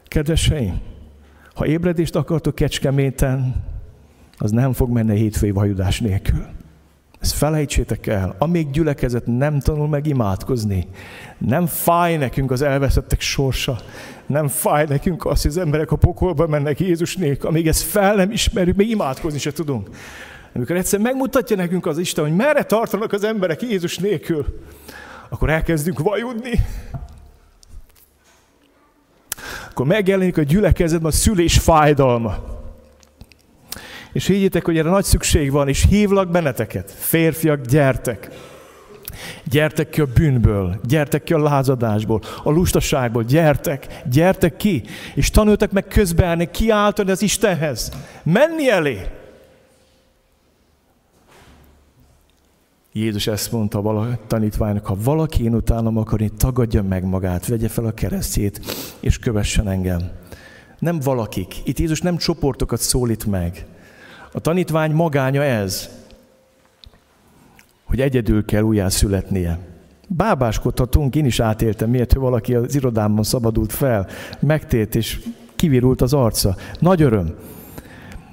Kedveseim, ha ébredést akartok Kecskeméten, az nem fog menni hétfői vajudás nélkül. Ezt felejtsétek el. Amíg gyülekezet nem tanul meg imádkozni, nem fáj nekünk az elveszettek sorsa, nem fáj nekünk az, hogy az emberek a pokolba mennek Jézus nélkül, amíg ezt fel nem ismerjük, még imádkozni se tudunk. Amikor egyszer megmutatja nekünk az Isten, hogy merre tartanak az emberek Jézus nélkül, akkor elkezdünk vajudni, akkor megjelenik a gyülekezetben a szülés fájdalma. És higgyétek, hogy erre nagy szükség van, és hívlak benneteket. Férfiak, gyertek! Gyertek ki a bűnből, gyertek ki a lázadásból, a lustaságból, gyertek, gyertek ki, és tanultak meg közbeállni, kiáltani az Istenhez, menni elé. Jézus ezt mondta a tanítványnak, ha valaki én utánam akarni, tagadja meg magát, vegye fel a keresztjét, és kövessen engem. Nem valakik. Itt Jézus nem csoportokat szólít meg. A tanítvány magánya ez, hogy egyedül kell újjá születnie. Bábáskodhatunk, én is átéltem, miért, hogy valaki az irodámban szabadult fel, megtért és kivirult az arca. Nagy öröm.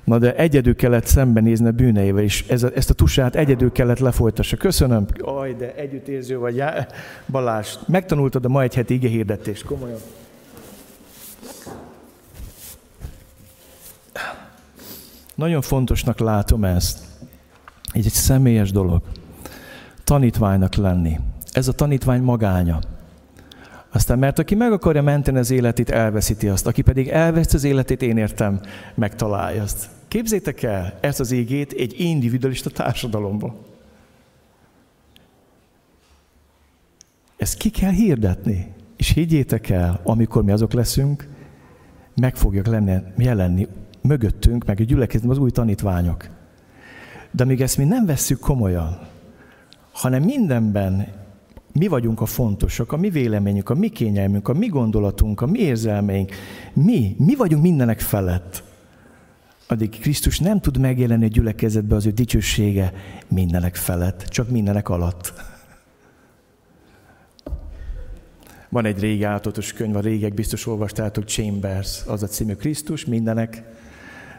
Na de egyedül kellett szembenézni a bűneivel, és ez a, ezt a tusát egyedül kellett lefolytassa. Köszönöm. Aj, de együttérző vagy. Já, Balázs, megtanultad a ma egy heti ige hirdetést, komolyan. Nagyon fontosnak látom ezt. Így egy személyes dolog. Tanítványnak lenni. Ez a tanítvány magánya. Aztán, mert aki meg akarja menteni az életét, elveszíti azt. Aki pedig elveszi az életét, én értem, megtalálja azt. Képzétek el ezt az égét egy individualista társadalomban. Ezt ki kell hirdetni. És higgyétek el, amikor mi azok leszünk, meg fogják lenni, jelenni mögöttünk, meg a gyülekezetben az új tanítványok. De még ezt mi nem vesszük komolyan, hanem mindenben mi vagyunk a fontosak, a mi véleményünk, a mi kényelmünk, a mi gondolatunk, a mi érzelmeink. Mi, mi vagyunk mindenek felett. Addig Krisztus nem tud megjelenni a gyülekezetbe az ő dicsősége mindenek felett, csak mindenek alatt. Van egy régi áltatos könyv, a régek biztos olvastátok, Chambers, az a című Krisztus mindenek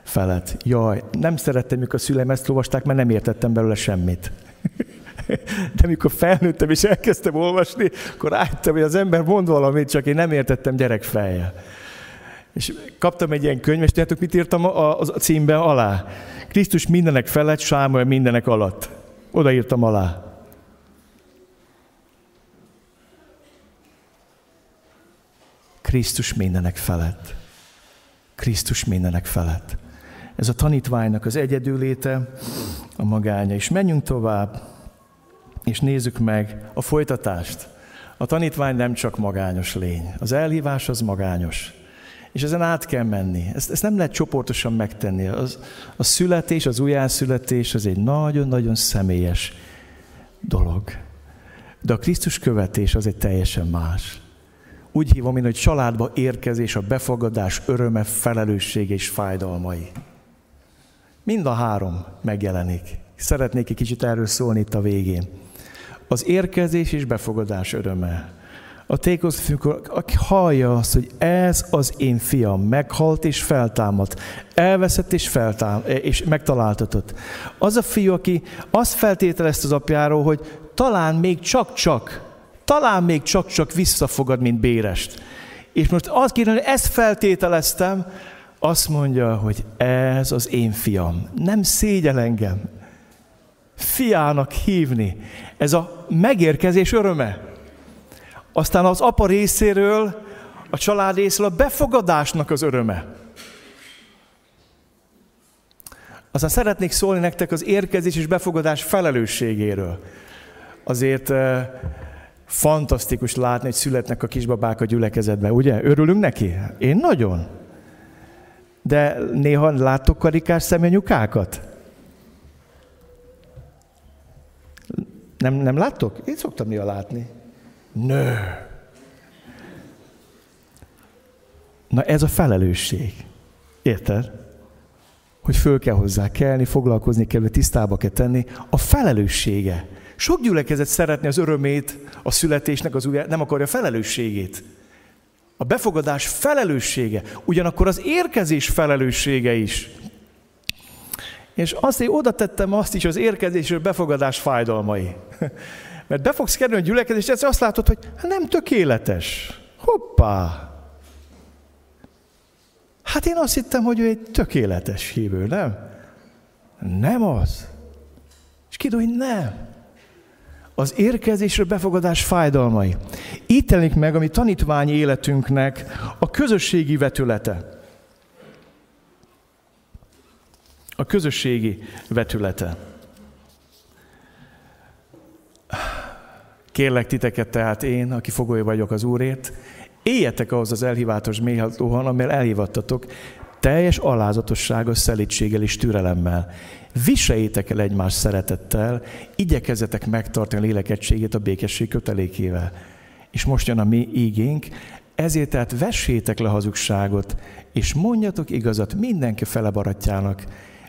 felett. Jaj, nem szerettem, mikor a szüleim ezt olvasták, mert nem értettem belőle semmit. De mikor felnőttem és elkezdtem olvasni, akkor rájöttem, hogy az ember mond valamit, csak én nem értettem gyerekfejjel. És kaptam egy ilyen könyvet, tudjátok, mit írtam a, a, a címbe alá? Krisztus mindenek felett, Sámuel mindenek alatt. Odaírtam alá. Krisztus mindenek felett. Krisztus mindenek felett. Ez a tanítványnak az egyedüléte, a magánya. És menjünk tovább, és nézzük meg a folytatást. A tanítvány nem csak magányos lény. Az elhívás az magányos. És ezen át kell menni. Ezt, ezt nem lehet csoportosan megtenni. Az, a születés, az újjászületés az egy nagyon-nagyon személyes dolog. De a Krisztus követés az egy teljesen más. Úgy hívom én, hogy családba érkezés, a befogadás öröme, felelőssége és fájdalmai. Mind a három megjelenik. Szeretnék egy kicsit erről szólni itt a végén. Az érkezés és befogadás öröme. A tékoz, amikor aki hallja azt, hogy ez az én fiam, meghalt és feltámadt, elveszett és, feltám, és megtaláltatott. Az a fiú, aki azt feltételezte az apjáról, hogy talán még csak-csak, talán még csak-csak visszafogad, mint Bérest. És most azt kérem, hogy ezt feltételeztem, azt mondja, hogy ez az én fiam. Nem szégyel engem. Fiának hívni. Ez a megérkezés öröme. Aztán az apa részéről, a család részéről a befogadásnak az öröme. Aztán szeretnék szólni nektek az érkezés és befogadás felelősségéről. Azért eh, fantasztikus látni, hogy születnek a kisbabák a gyülekezetben, ugye? Örülünk neki? Én nagyon. De néha láttok karikás szemenyukákat? Nem, nem láttok? Én szoktam néha látni. Nő. Na ez a felelősség. Érted? Hogy föl kell hozzá kelni, foglalkozni kell, tisztába kell tenni. A felelőssége. Sok gyülekezet szeretni az örömét, a születésnek az új, nem akarja a felelősségét. A befogadás felelőssége, ugyanakkor az érkezés felelőssége is. És azért oda tettem azt is, az érkezés és befogadás fájdalmai. Mert be fogsz kerülni a gyülekezés, és azt látod, hogy nem tökéletes. Hoppá! Hát én azt hittem, hogy ő egy tökéletes hívő, nem? Nem az. És kiderül, hogy nem. Az érkezésre befogadás fájdalmai. Itt telik meg a mi tanítványi életünknek a közösségi vetülete. A közösségi vetülete. Kérlek titeket tehát én, aki fogója vagyok az Úrért, éljetek ahhoz az elhívátos méhatóhan, amivel elhívattatok, teljes alázatosságos szelítséggel és türelemmel. Viseljétek el egymás szeretettel, igyekezzetek megtartani a lélek egységét a békesség kötelékével. És most jön a mi ígénk, ezért tehát vessétek le hazugságot, és mondjatok igazat mindenki fele barátjának,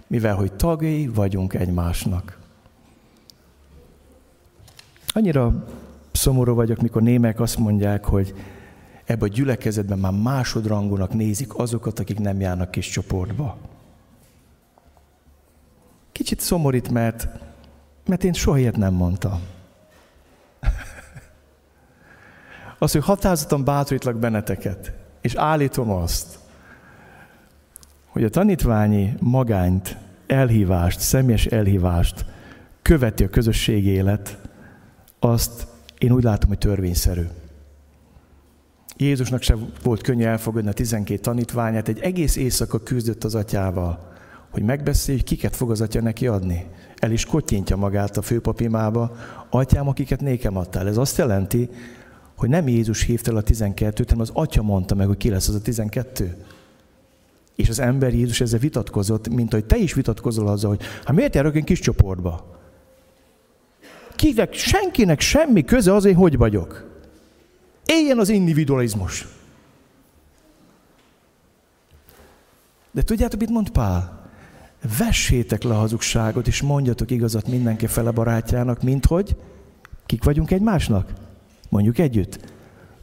mivel hogy tagjai vagyunk egymásnak. Annyira szomorú vagyok, mikor némek azt mondják, hogy ebbe a gyülekezetben már másodrangúnak nézik azokat, akik nem járnak kis csoportba. Kicsit szomorít, mert, mert én soha ilyet nem mondtam. Azt, hogy határozottan bátorítlak benneteket, és állítom azt, hogy a tanítványi magányt, elhívást, személyes elhívást követi a közösség élet, azt én úgy látom, hogy törvényszerű. Jézusnak sem volt könnyű elfogadni a 12 tanítványát, egy egész éjszaka küzdött az atyával, hogy megbeszélj, kiket fog az atya neki adni. El is kotyintja magát a főpapimába, atyám, akiket nékem adtál. Ez azt jelenti, hogy nem Jézus hívta el a 12-t, hanem az atya mondta meg, hogy ki lesz az a 12. És az ember Jézus ezzel vitatkozott, mint hogy te is vitatkozol azzal, hogy hát miért járok én kis csoportba? Kinek, senkinek semmi köze azért, hogy vagyok. Éljen az individualizmus. De tudjátok, mit mond Pál? Vessétek le a hazugságot, és mondjatok igazat mindenki fele barátjának, mint hogy kik vagyunk egymásnak? Mondjuk együtt.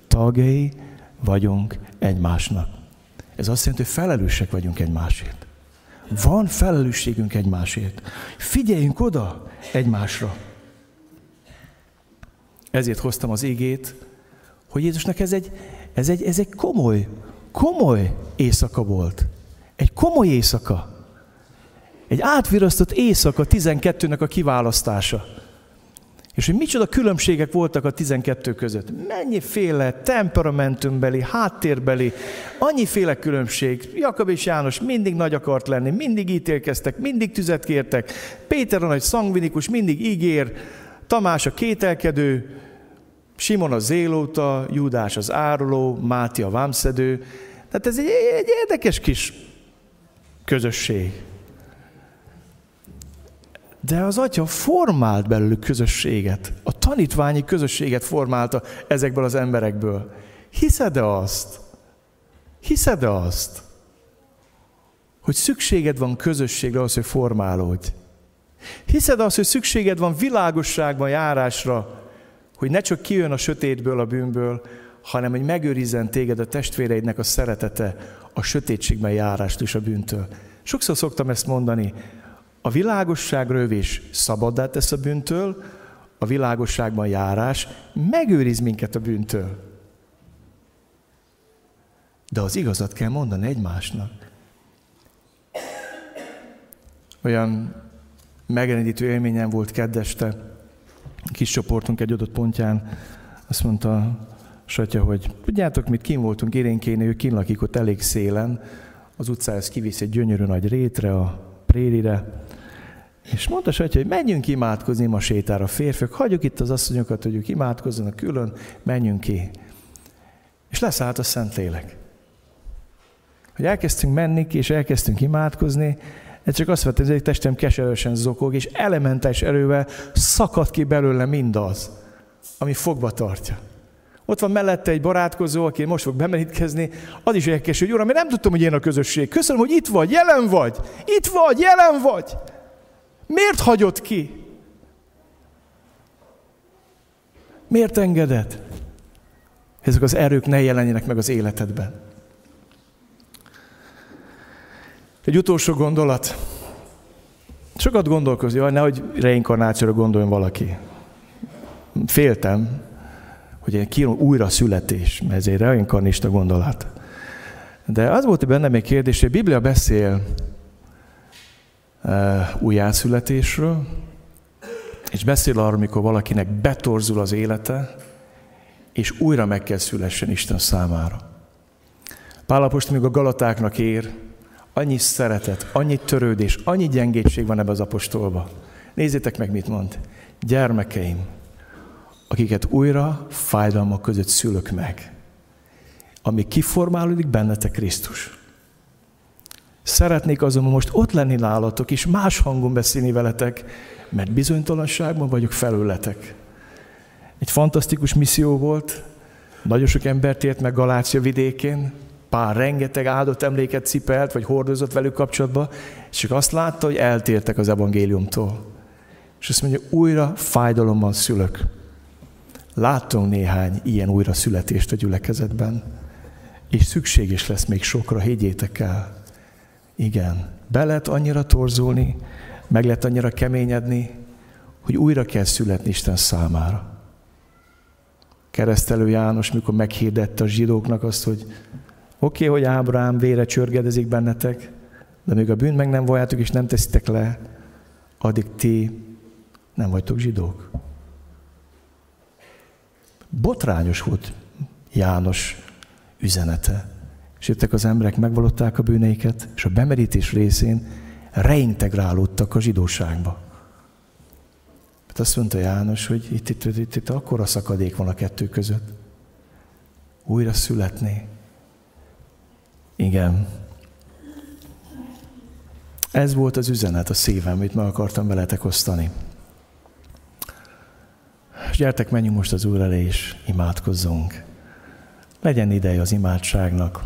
Tagjai vagyunk egymásnak. Ez azt jelenti, hogy felelősek vagyunk egymásért. Van felelősségünk egymásért. Figyeljünk oda egymásra. Ezért hoztam az igét, hogy Jézusnak ez egy, ez egy, ez egy komoly, komoly éjszaka volt. Egy komoly éjszaka. Egy átvirasztott éjszaka 12-nek a kiválasztása. És hogy micsoda különbségek voltak a 12 között. Mennyiféle temperamentumbeli, háttérbeli, annyiféle különbség. Jakab és János mindig nagy akart lenni, mindig ítélkeztek, mindig tüzet kértek. Péter a nagy szangvinikus mindig ígér, Tamás a kételkedő, Simon a zélóta, Júdás az áruló, Máti a vámszedő. Tehát ez egy, egy érdekes kis közösség. De az atya formált belőlük közösséget. A tanítványi közösséget formálta ezekből az emberekből. Hiszed-e azt? Hiszed-e azt? Hogy szükséged van közösségre ahhoz, hogy formálódj? Hiszed azt, hogy szükséged van világosságban járásra, hogy ne csak kijön a sötétből, a bűnből, hanem hogy megőrizzen téged a testvéreidnek a szeretete a sötétségben járást is a bűntől. Sokszor szoktam ezt mondani, a világosság rövés szabaddá tesz a bűntől, a világosságban járás megőriz minket a bűntől. De az igazat kell mondani egymásnak. Olyan megrendítő élményem volt keddeste, kis csoportunk egy adott pontján, azt mondta Satya, hogy tudjátok, mit kim voltunk érénkén, ő kín lakik ott elég szélen, az utcához kivisz egy gyönyörű nagy rétre, a prérire, és mondta Satya, hogy menjünk imádkozni ma sétára férfiak, hagyjuk itt az asszonyokat, hogy ők imádkozzanak külön, menjünk ki. És leszállt a Szentlélek. Hogy elkezdtünk menni és elkezdtünk imádkozni, ez csak azt vettem, hogy testem keserősen zokog, és elementális erővel szakad ki belőle mindaz, ami fogva tartja. Ott van mellette egy barátkozó, aki most fog bemerítkezni, az is érdekes, hogy uram, én nem tudtam, hogy én a közösség. Köszönöm, hogy itt vagy, jelen vagy, itt vagy, jelen vagy. Miért hagyod ki? Miért engeded? Ezek az erők ne jelenjenek meg az életedben. Egy utolsó gondolat. Sokat gondolkozni, hogy nehogy reinkarnációra gondoljon valaki. Féltem, hogy egy kírom újra születés, mert ez egy reinkarnista gondolat. De az volt bennem egy kérdés, hogy a Biblia beszél uh, újjászületésről, és beszél arról, amikor valakinek betorzul az élete, és újra meg kell szülessen Isten számára. Pálapostól még a Galatáknak ér, annyi szeretet, annyi törődés, annyi gyengétség van ebbe az apostolba. Nézzétek meg, mit mond. Gyermekeim, akiket újra fájdalmak között szülök meg, ami kiformálódik bennetek Krisztus. Szeretnék azonban most ott lenni nálatok, és más hangon beszélni veletek, mert bizonytalanságban vagyok felőletek. Egy fantasztikus misszió volt, nagyon sok embert ért meg Galácia vidékén, Pár rengeteg áldott emléket cipelt, vagy hordozott velük kapcsolatba, és csak azt látta, hogy eltértek az evangéliumtól. És azt mondja, újra fájdalommal szülök. Láttunk néhány ilyen újra születést a gyülekezetben, és szükség is lesz még sokra, higgyétek el. Igen, be lehet annyira torzulni, meg lehet annyira keményedni, hogy újra kell születni Isten számára. Keresztelő János, mikor meghirdette a zsidóknak azt, hogy Oké, okay, hogy Ábrám vére csörgedezik bennetek, de még a bűn meg nem valljátok és nem teszitek le, addig ti nem vagytok zsidók. Botrányos volt János üzenete. És jöttek az emberek, megvalották a bűneiket, és a bemerítés részén reintegrálódtak a zsidóságba. Hát azt mondta János, hogy itt, itt, itt, itt akkora szakadék van a kettő között. Újra születni. Igen. Ez volt az üzenet a szívem, amit meg akartam veletek osztani. Gyertek, menjünk most az Úr elé, és imádkozzunk. Legyen ideje az imádságnak.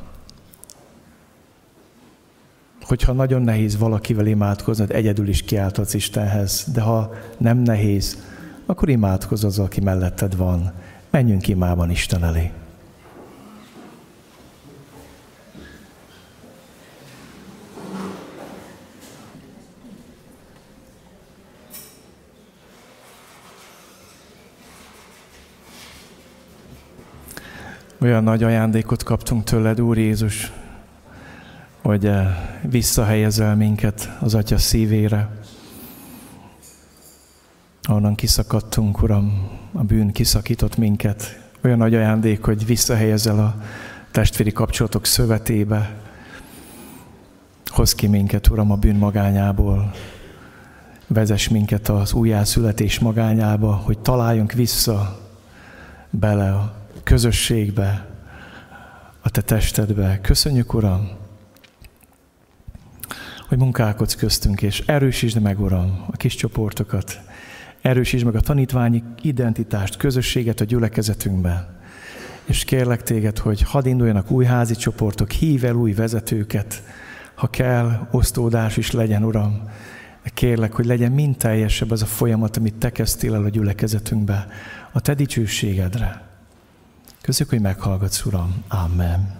Hogyha nagyon nehéz valakivel imádkoznod, egyedül is kiáltatsz Istenhez, de ha nem nehéz, akkor imádkozz az, aki melletted van. Menjünk imában Isten elé. Olyan nagy ajándékot kaptunk tőled, Úr Jézus, hogy eh, visszahelyezel minket az Atya szívére. Onnan kiszakadtunk, Uram, a bűn kiszakított minket. Olyan nagy ajándék, hogy visszahelyezel a testvéri kapcsolatok szövetébe. Hoz ki minket, Uram, a bűn magányából. Vezess minket az újjászületés magányába, hogy találjunk vissza bele a közösségbe, a Te testedbe. Köszönjük, Uram, hogy munkálkodsz köztünk, és erősítsd meg, Uram, a kis csoportokat, erősítsd meg a tanítványi identitást, közösséget a gyülekezetünkben. És kérlek téged, hogy hadd induljanak új házi csoportok, hív el új vezetőket, ha kell, osztódás is legyen, Uram. Kérlek, hogy legyen mind teljesebb az a folyamat, amit te kezdtél el a gyülekezetünkbe, a te dicsőségedre. Köszönjük, hogy meghallgatsz, Uram. Amen.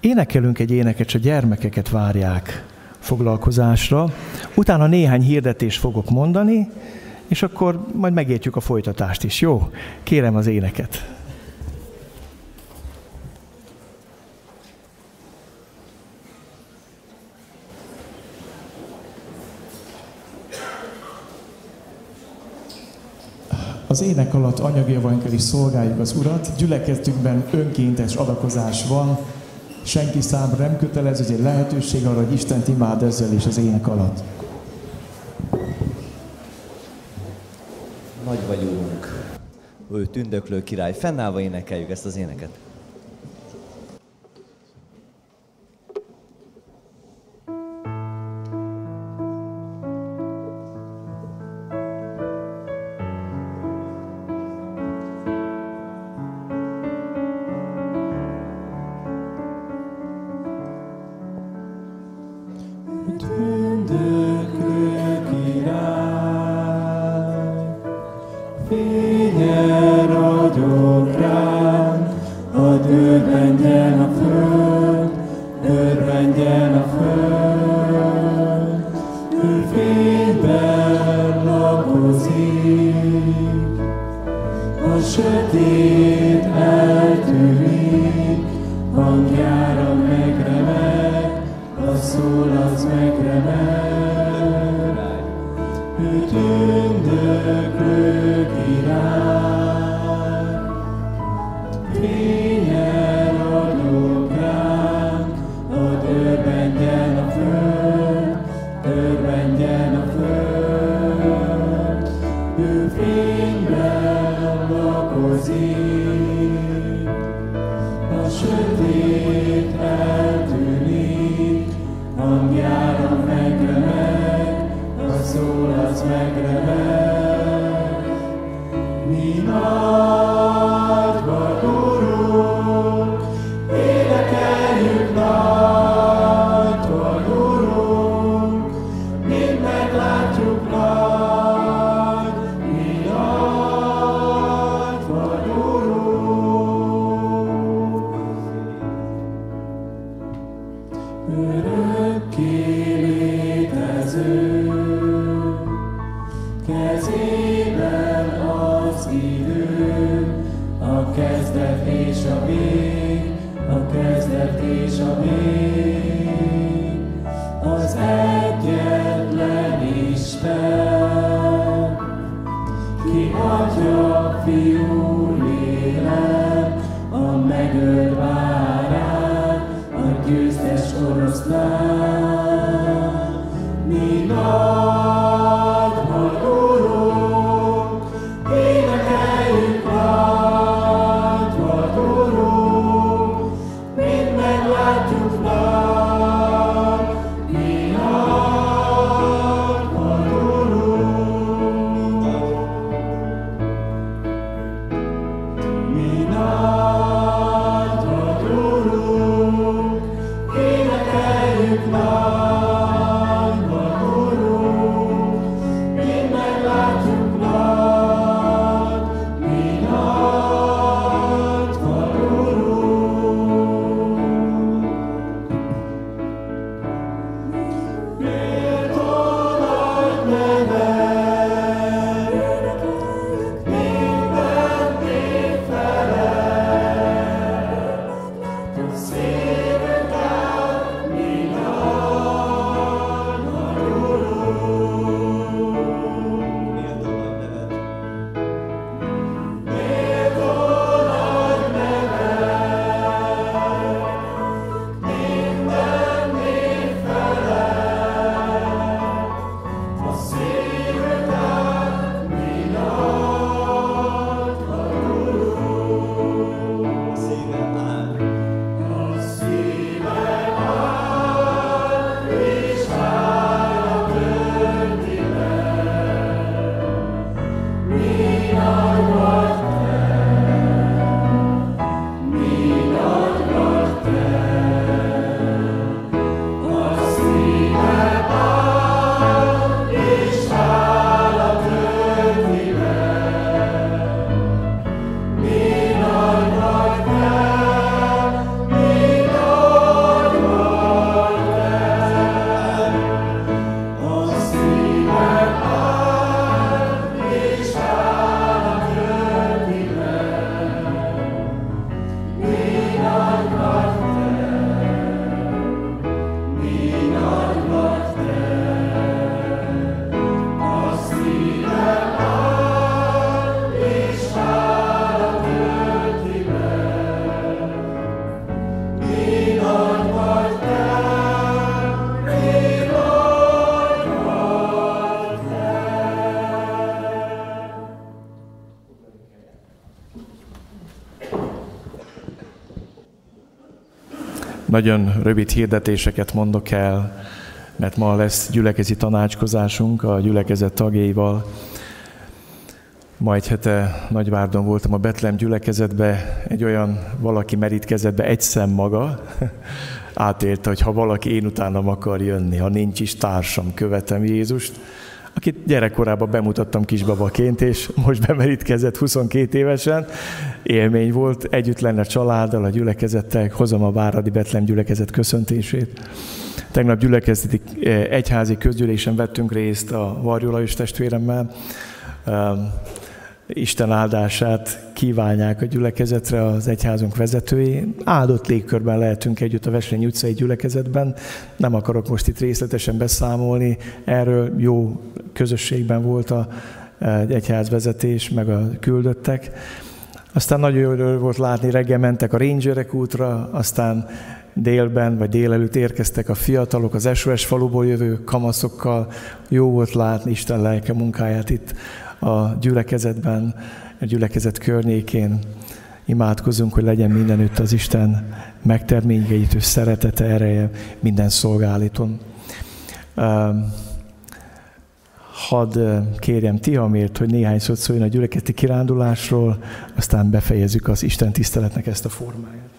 Énekelünk egy éneket, a gyermekeket várják foglalkozásra. Utána néhány hirdetést fogok mondani, és akkor majd megértjük a folytatást is. Jó? Kérem az éneket. Az ének alatt anyagi javainkkel is szolgáljuk az Urat. Gyülekezetünkben önkéntes adakozás van. Senki számára nem kötelező, hogy egy lehetőség arra, hogy Isten imád ezzel és az ének alatt. Nagy vagyunk. Ő tündöklő király. Fennállva énekeljük ezt az éneket. Ty zniesz u us now. Nagyon rövid hirdetéseket mondok el, mert ma lesz gyülekezi tanácskozásunk a gyülekezet tagjaival. Ma egy hete Nagyvárdon voltam a Betlem gyülekezetbe, egy olyan valaki merítkezett be egy szem maga, átélte, hogy ha valaki én utánam akar jönni, ha nincs is társam, követem Jézust, akit gyerekkorában bemutattam kisbabaként, és most bemerítkezett 22 évesen. Élmény volt, együtt lenne a családdal, a gyülekezettel, hozom a Váradi Betlem gyülekezet köszöntését. Tegnap gyülekezeti eh, egyházi közgyűlésen vettünk részt a Varjola és testvéremmel. Isten áldását kívánják a gyülekezetre az egyházunk vezetői. Áldott légkörben lehetünk együtt a Veslény utcai gyülekezetben. Nem akarok most itt részletesen beszámolni. Erről jó közösségben volt a egyházvezetés, meg a küldöttek. Aztán nagyon jó volt látni, reggel mentek a rangerek útra, aztán délben vagy délelőtt érkeztek a fiatalok, az SOS faluból jövő kamaszokkal. Jó volt látni Isten lelke munkáját itt a gyülekezetben, a gyülekezet környékén. Imádkozunk, hogy legyen mindenütt az Isten megterményeitő szeretete, ereje minden szolgálaton. Hadd kérjem Tihamért, hogy néhány szót szóljon a gyülekezeti kirándulásról, aztán befejezzük az Isten tiszteletnek ezt a formáját.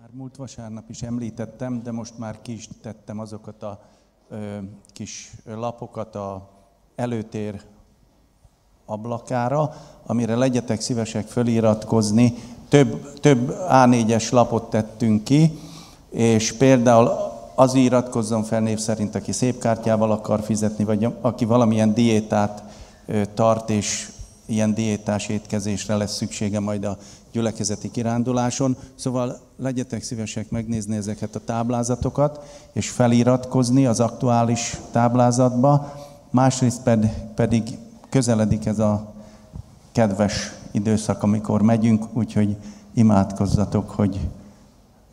Már múlt vasárnap is említettem, de most már ki is tettem azokat a ö, kis lapokat a előtér ablakára, amire legyetek szívesek föliratkozni. Több, több A4-es lapot tettünk ki, és például az iratkozzon fel név szerint, aki szép kártyával akar fizetni, vagy aki valamilyen diétát tart, és ilyen diétás étkezésre lesz szüksége majd a gyülekezeti kiránduláson. Szóval legyetek szívesek megnézni ezeket a táblázatokat, és feliratkozni az aktuális táblázatba, másrészt pedig közeledik ez a kedves időszak, amikor megyünk, úgyhogy imádkozzatok, hogy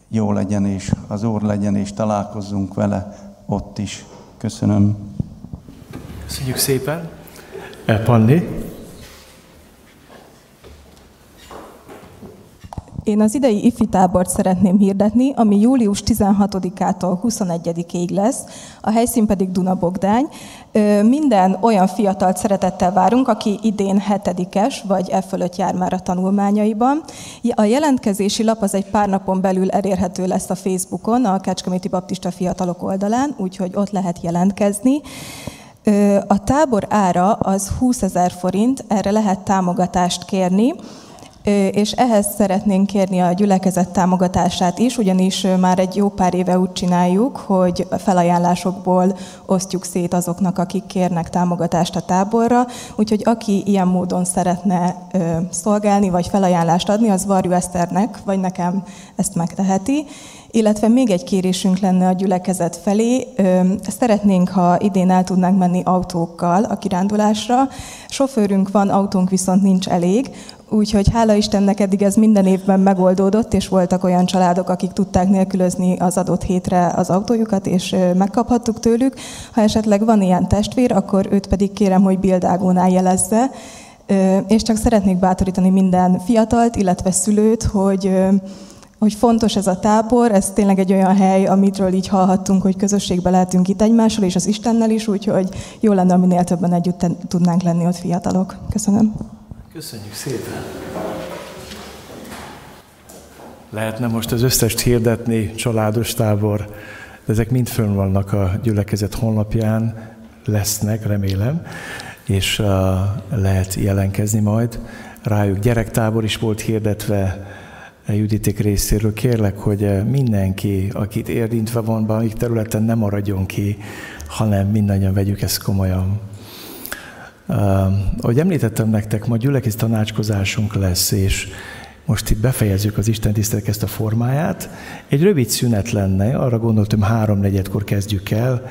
jó legyen, és az Úr legyen, és találkozzunk vele ott is. Köszönöm. Köszönjük szépen. Panni. Én az idei ifi tábort szeretném hirdetni, ami július 16-ától 21-ig lesz, a helyszín pedig Dunabogdány. Minden olyan fiatalt szeretettel várunk, aki idén hetedikes, vagy e fölött jár már a tanulmányaiban. A jelentkezési lap az egy pár napon belül elérhető lesz a Facebookon, a Kecskeméti Baptista Fiatalok oldalán, úgyhogy ott lehet jelentkezni. A tábor ára az 20 ezer forint, erre lehet támogatást kérni és ehhez szeretnénk kérni a gyülekezet támogatását is, ugyanis már egy jó pár éve úgy csináljuk, hogy felajánlásokból osztjuk szét azoknak, akik kérnek támogatást a táborra, úgyhogy aki ilyen módon szeretne szolgálni, vagy felajánlást adni, az Varjú Eszternek, vagy nekem ezt megteheti. Illetve még egy kérésünk lenne a gyülekezet felé. Szeretnénk, ha idén el tudnánk menni autókkal a kirándulásra. Sofőrünk van, autónk viszont nincs elég, Úgyhogy hála Istennek eddig ez minden évben megoldódott, és voltak olyan családok, akik tudták nélkülözni az adott hétre az autójukat, és megkaphattuk tőlük. Ha esetleg van ilyen testvér, akkor őt pedig kérem, hogy bildágónál jelezze, és csak szeretnék bátorítani minden fiatalt, illetve szülőt, hogy hogy fontos ez a tábor, ez tényleg egy olyan hely, amitről így hallhattunk, hogy közösségbe lehetünk itt egymással, és az Istennel is, úgyhogy jó lenne, minél többen együtt tudnánk lenni ott fiatalok. Köszönöm. Köszönjük szépen! Lehetne most az összest hirdetni, családos tábor, de ezek mind fönn vannak a gyülekezet honlapján, lesznek, remélem, és uh, lehet jelenkezni majd. Rájuk gyerektábor is volt hirdetve a Juditék részéről. Kérlek, hogy uh, mindenki, akit érintve van valamelyik területen, nem maradjon ki, hanem mindannyian vegyük ezt komolyan. Uh, ahogy említettem nektek, ma gyülekezeti tanácskozásunk lesz, és most itt befejezzük az Isten tisztelek ezt a formáját. Egy rövid szünet lenne, arra gondoltam, háromnegyedkor kezdjük el,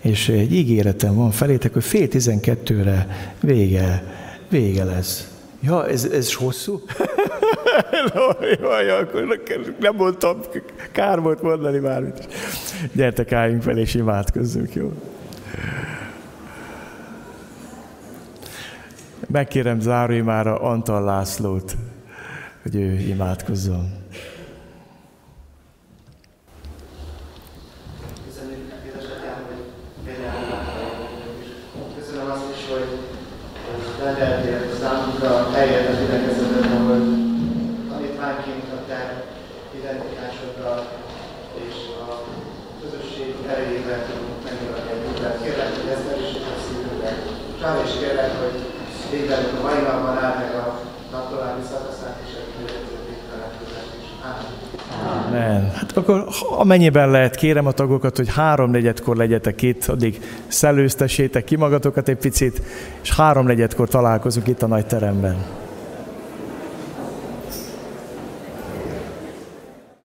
és egy ígéretem van felétek, hogy fél tizenkettőre vége, vége lesz. Ja, ez, ez hosszú? jó, akkor nem mondtam, kár volt mondani bármit. Gyertek, álljunk fel és imádkozzunk, jó? Megkérem záróimára Antal Lászlót, hogy ő imádkozzon. Köszönöm azt is, hogy rendeltél akkor amennyiben lehet, kérem a tagokat, hogy háromnegyedkor legyetek itt, addig szellőztessétek ki magatokat egy picit, és háromnegyedkor találkozunk itt a nagy teremben.